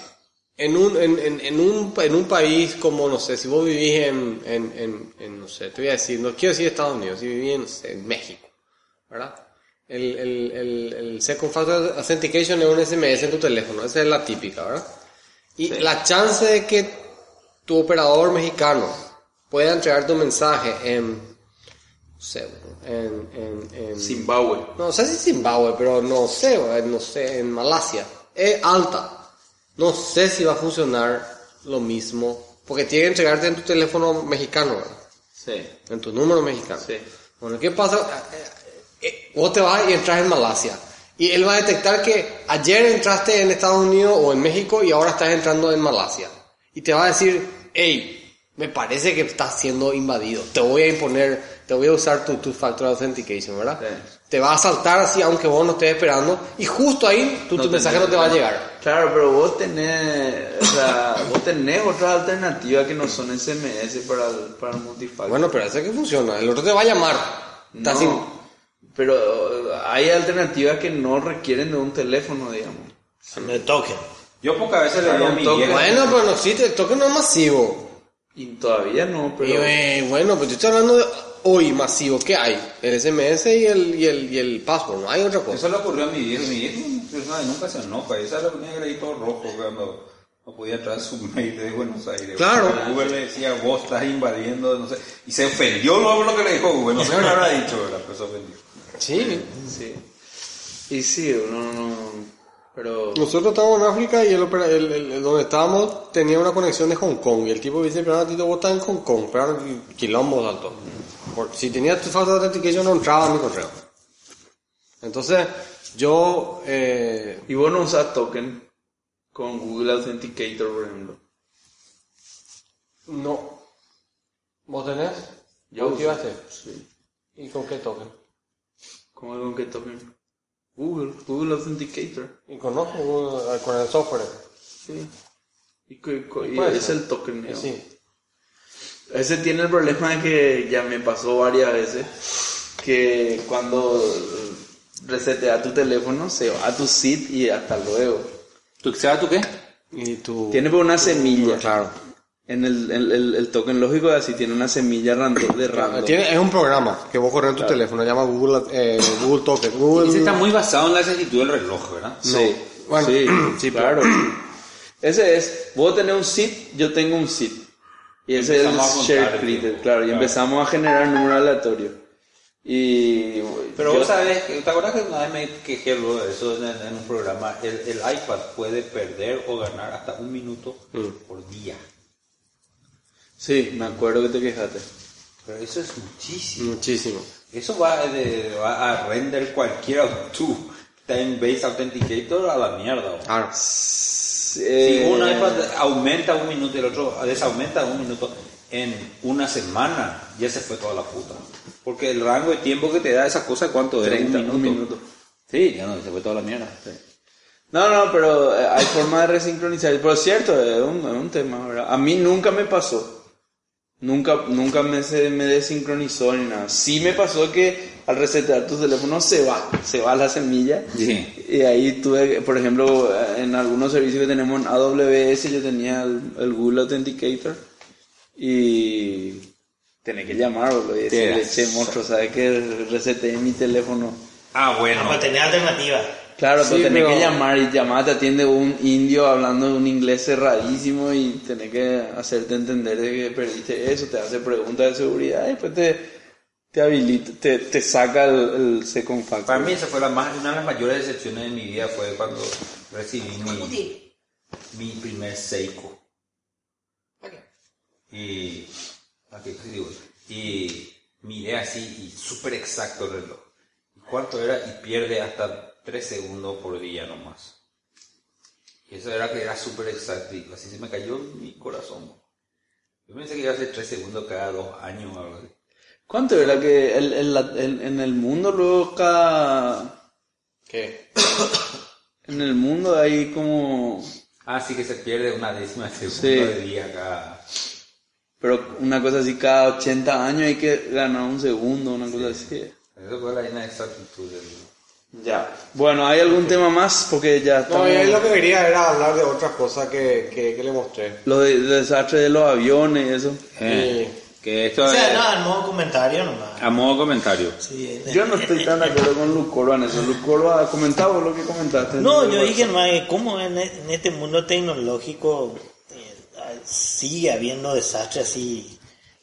en un, en, en, en un, en un país como, no sé, si vos vivís en, en, en, no sé, te voy a decir, no quiero decir Estados Unidos, si vivís en, no sé, en México, ¿verdad? El, el, el, el Second Factor Authentication es un SMS en tu teléfono, esa es la típica, ¿verdad? Y la chance de que tu operador mexicano pueda entregar tu mensaje en, no sé, en, en, en Zimbabue. no sé si Zimbabue, pero no sé, eh, no sé, en Malasia, es alta. No sé si va a funcionar lo mismo, porque tiene que entregarte en tu teléfono mexicano, ¿verdad? Sí. en tu número mexicano. Sí. Bueno, ¿qué pasa? Eh, eh, vos te vas y entras en Malasia. Y él va a detectar que ayer entraste en Estados Unidos o en México y ahora estás entrando en Malasia. Y te va a decir, hey, me parece que estás siendo invadido. Te voy a imponer, te voy a usar tu, tu Factor Authentication, ¿verdad? Sí. Te va a saltar así aunque vos no estés esperando. Y justo ahí tu, No tu mensaje no te va a llegar. Claro, pero vos tenés, o sea, vos tenés otras alternativas que no son SMS para el, para el multifactor. Bueno, pero ese que funciona. El otro te va a llamar. Está no, sin- pero eh, hay alternativas que no requieren de un teléfono, digamos. De token. Yo pocas veces le doy a mi. Bueno, pero no existe. El toque no es masivo. Y todavía no, pero... Y, eh, bueno, pues yo estoy hablando de hoy masivo. ¿Qué hay? El SMS y el, y el, y el password. No hay otra cosa. Eso le ocurrió a mi viejo. Mi viejo nunca se enoja. Esa le ponía el todo rojo cuando no podía entrar a su mail de Buenos Aires. Claro. Porque Google le decía, vos estás invadiendo, no sé. Y se ofendió luego lo que le dijo Google. No sé qué le habrá dicho, ¿verdad? Pero se ofendió. Sí. Sí. Y sí, no, no... Pero... Nosotros estábamos en África y el, opera- el, el- el donde estábamos tenía una conexión de Hong Kong. Y el tipo dice, pero Tito, vos estás en Hong Kong. Pero quilombo alto. Por- si tenía tu falta de authentication no entraba a mi correo. Entonces, yo... Eh, ¿Y vos no usas token con Google Authenticator, por ejemplo? no. ¿Vos tenés? Yo ¿Vos activaste? Sí. ¿Y con qué token? ¿Cómo con qué token? Google, Google Authenticator. Y conozco con el software. Sí. Y, y Puede es ser. el token. Sí. Ese tiene el problema de que ya me pasó varias veces que cuando resetea tu teléfono se va a tu SID y hasta luego. ¿Tú sabes tú qué? Y tu... Tiene por una semilla. Claro. En el, el, el- el token lógico así tiene una semilla random de random. Tiene, es un programa que vos corres en tu teléfono, se llama Google, eh, Google Token. Google... Ese está muy basado en la exactitud del reloj, ¿verdad? Sí, Bueno. sí, sí, claro. Ese es, vos tenés un SID, yo tengo un SID. Y ese es el share critter, tiempo. claro, y Claro. empezamos a generar número aleatorio. Y Pero yo- vos sabes, ¿te acuerdas que una vez me quejé luego de eso en, en un programa? El, el iPad puede perder o ganar hasta un minuto por día. Sí, me acuerdo que te quejaste. Pero eso es muchísimo. Muchísimo. Eso va, de- va a render cualquier tu time-based authenticator a la mierda. Claro. Si Eh, un iPad aumenta un minuto y el otro desaumenta un minuto en una semana, ya se fue toda la puta. Porque el rango de tiempo que te da esa cosa, ¿cuánto es? 30, un minuto. un minuto. Sí, ya no, se fue toda la mierda. No, no, pero eh, hay forma de resincronizar. Pero es cierto, es un, es un tema, ¿verdad? A mí nunca me pasó. Nunca, nunca me, se, me desincronizó ni nada. Sí me pasó que al resetear tu teléfono se va, se va la semilla. Sí. Y ahí tuve, por ejemplo, en algunos servicios que tenemos en AWS, yo tenía el, el Google Authenticator y tenés que llamar boludo, y decirle, che, monstruo, ¿sabes que reseteé mi teléfono? Ah, bueno. Para tener alternativa. Claro, Sí, pero tenés pero- que llamar y llamar te atiende un indio hablando un inglés cerradísimo y tenés que hacerte entender de que perdiste eso, te hace preguntas de seguridad y después te, te habilita, te, te saca el, el second factor. Para mí esa fue la más, una de las mayores decepciones de mi vida fue cuando recibí mi, mi primer Seiko. Y, aquí, ¿qué digo? y miré así y súper exacto el reloj. ¿Cuánto era? Y pierde hasta 3 segundos por día nomás. Y eso era que era súper exacto así se me cayó mi corazón. Yo pensé que iba a ser 3 segundos cada dos años o algo así. ¿Cuánto era que el, el- la- el- en el mundo luego cada... ¿Qué? En el mundo hay como... Ah, sí que se pierde una décima de segundo Sí. de día cada... Pero una cosa así, cada 80 años hay que ganar un segundo, una cosa así. Eso fue la inexactitud del... Ya. Bueno, ¿hay algún tema más? Porque ya No, estamos... lo que quería era hablar de otras cosas que, que, que le mostré. Lo de, de desastre de los aviones y eso. Eh, que esto O sea, es no, en modo comentario nomás. a modo comentario. Sí, Yo no estoy tan de acuerdo con Luke Corba en eso. Luke Corba ha comentado lo que comentaste. No, yo dije más, ¿cómo en, e- en este mundo tecnológico eh, sigue habiendo desastres así?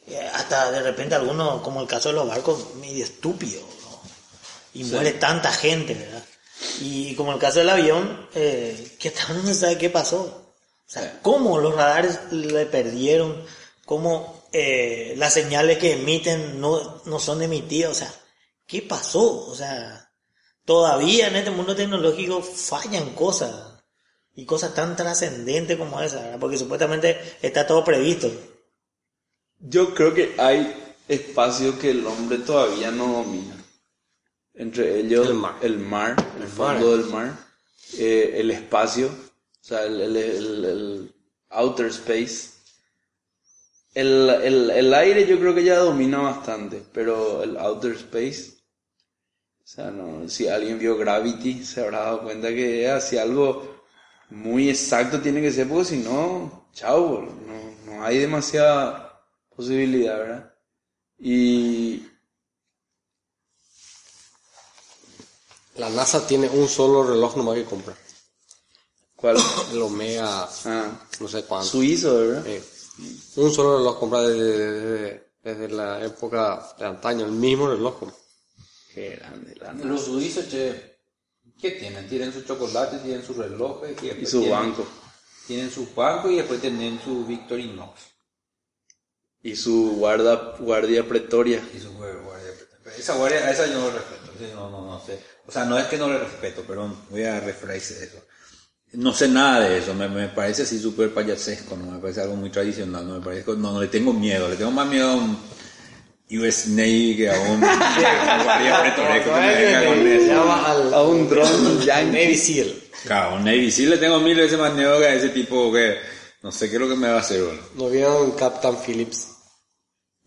Eh, hasta de repente algunos, como el caso de los barcos, medio estúpido, Y muere tanta gente, ¿verdad? Y como el caso del avión, eh, que hasta uno no sabe qué pasó. O sea, cómo los radares le perdieron, cómo eh, las señales que emiten no, no son emitidas, o sea, ¿qué pasó? O sea, todavía en este mundo tecnológico fallan cosas. Y cosas tan trascendentes como esa, ¿verdad? porque supuestamente está todo previsto. Yo creo que hay espacios que el hombre todavía no domina. Entre ellos El mar. el, mar, el mar. fondo del mar, eh, el espacio, o sea, el, el- el- el outer space. El, el- el aire yo creo que ya domina bastante, pero el outer space, o sea, no, si alguien vio Gravity se habrá dado cuenta que es así algo muy exacto tiene que ser, porque si no, chao, no, no hay demasiada posibilidad, ¿verdad? Y La NASA tiene un solo reloj nomás que comprar. ¿cuál? El Omega, Ah, no sé cuánto. suizo, ¿verdad? Eh, un solo reloj compra desde, desde, desde la época de antaño, el mismo reloj compra. Qué grande, la Los suizos, che, ¿qué tienen? Tienen su chocolate, tienen sus relojes y, después Y su tienen- banco. Tienen su banco y después tienen su Victorinox. Y su guarda, guardia pretoria. Y su guardia. Esa guardia, a esa yo no respeto. Esa No, no, no sé. O sea, no es que no le respeto, perdón, voy a rephrase eso. No sé nada de eso, me, me parece así súper payasesco, ¿no? Me parece algo muy tradicional, no me parece, no, no le tengo miedo, le tengo más miedo a un US Navy que a un a una guardia pretoria que me venga con Se eso. llama al, A un dron. Navy SEAL. Claro, un Navy sí le tengo mil veces más miedo que a ese tipo que no sé qué es lo que me va a hacer, bueno. ¿No vieron Captain Phillips?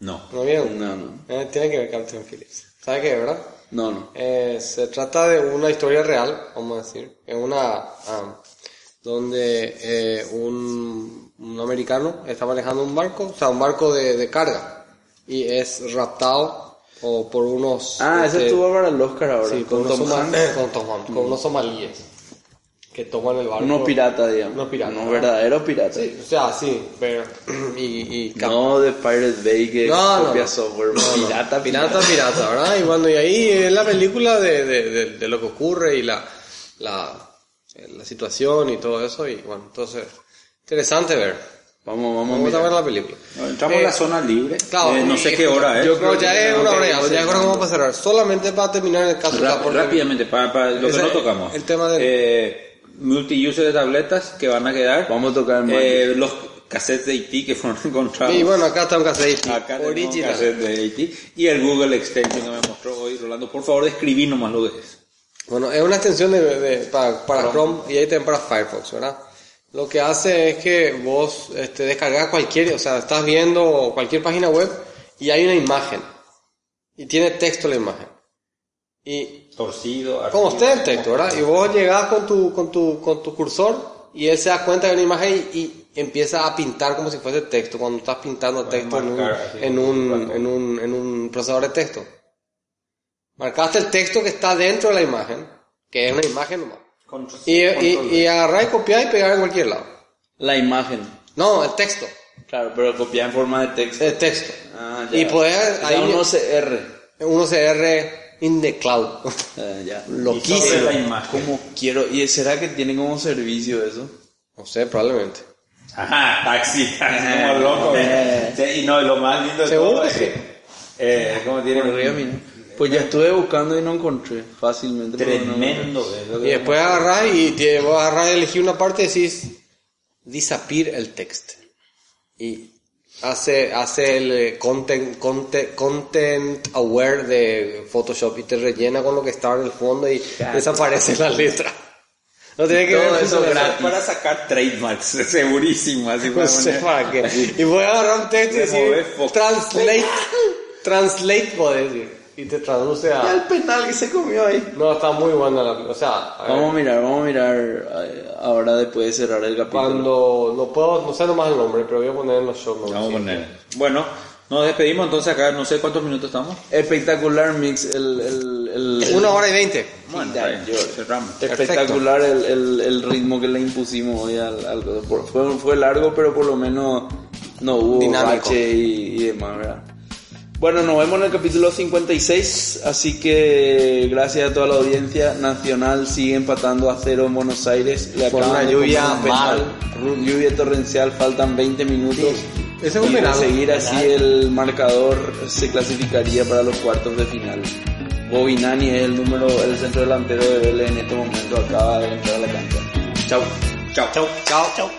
No. ¿No vieron? No, no. Eh, tiene que ver Captain Phillips. ¿Sabe qué, verdad? No, no. Eh, se trata de una historia real, vamos a decir, en una ah, donde eh, un, un americano está manejando un barco, o sea, un barco de, de carga y es raptado o por unos Ah, ese este, estuvo para el Oscar ahora. sí, con unos con con unos somalíes que toman el barco. Unos piratas, digamos. Unos piratas. Unos verdaderos piratas. Sí, o sea, sí, pero y, y No de Pirate Bay que No, no, copia no. software. No, no. pirata, pirata, pirata, ¿verdad? Y bueno, y ahí es la película de, de, de, de lo que ocurre y la, la, eh, la situación y todo eso. Y bueno, entonces, interesante ver. Vamos, vamos, Vamos a ver la película. Entramos en la zona libre. Claro, Eh, no sé qué hora es. Yo creo ya es una hora ya, ya creo que vamos a cerrar. Solamente para terminar el caso. Ráp- rápidamente, para, para lo que no tocamos. el tema del- Eh, multi-user de tabletas que van a quedar. Vamos a tocar más. Eh, los cassettes de IT que fueron encontrados. Y bueno, acá está un cassette Acá tenemos un original. cassette de IT. Y el Google Extension que me mostró hoy, Rolando. Por favor, describí nomás lo que es. Bueno, es una extensión de, de- para, para Chrome y ahí también para Firefox, ¿verdad? Lo que hace es que vos este, descargas cualquier, o sea, estás viendo cualquier página web y hay una imagen y tiene texto la imagen. Y Torcido. como usted el texto, ¿verdad? Y vos llegás con tu, con tu, con tu cursor y él se da cuenta de una imagen y, y empieza a pintar como si fuese texto, cuando estás pintando Puedes texto en un, en un, en un, en un procesador de texto. Marcaste el texto que está dentro de la imagen, que es una imagen nomás. Control- Y, y, y agarrar y copiar y pegar en cualquier lado. La imagen. No, el texto. Claro, pero copiar en forma de texto. El texto. Ah, Y poder ahí- un OCR. Un OCR in the cloud. Eh, ya. Loquísimo. La imagen. ¿Cómo quiero? ¿Y será que tiene como servicio eso? No sé, probablemente. Ajá, taxi, taxi como loco. ¿eh? Sí, y no, lo más lindo de Seguro todo que es sí. que, eh, ¿cómo tiene? Por arriba, mira. Pues ya estuve buscando y no encontré fácilmente. no- Tremendo. lo que Y después agarrar y te vos agarrar y elegir una parte y decís disappear el texto. Y hace, hace el eh, content, content, content aware de Photoshop y te rellena con lo que estaba en el fondo y desaparece la letra. No tiene que Todo ver eso gratis. Para sacar trademarks, segurísimo. Así No sé para qué. Y voy a agarrar un texto y decir translate, translate, puedo decir. Y te traduce Ya el a... penal que se comió ahí. No, está muy buena la... O sea, a Vamos a mirar, vamos a mirar eh, ahora después de cerrar el capítulo. cuando... No puedo, no sé nomás el nombre, pero voy a poner en los show notes. Vamos a poner. Bueno, nos despedimos entonces acá, no sé cuántos minutos estamos. Espectacular mix, el... el, el- Una hora y veinte. Bueno, Ya, está bien, yo- cerramos. Espectacular el, el, el ritmo que le impusimos hoy al, al- fue, fue largo, pero por lo menos no hubo Dinámico. bache y, y demás, ¿verdad? Bueno, nos vemos en el capítulo 56, así que gracias a toda la audiencia. Nacional sigue empatando a cero en Buenos Aires. Le acaban una lluvia. Ru- Lluvia torrencial, faltan 20 minutos. Ese es un y penal. seguir así el marcador se clasificaría para los cuartos de final. Bobinani es el número, el centro delantero de Vélez en este momento acaba de entrar a la cancha. Chau. Chao. Chau, chau, chau.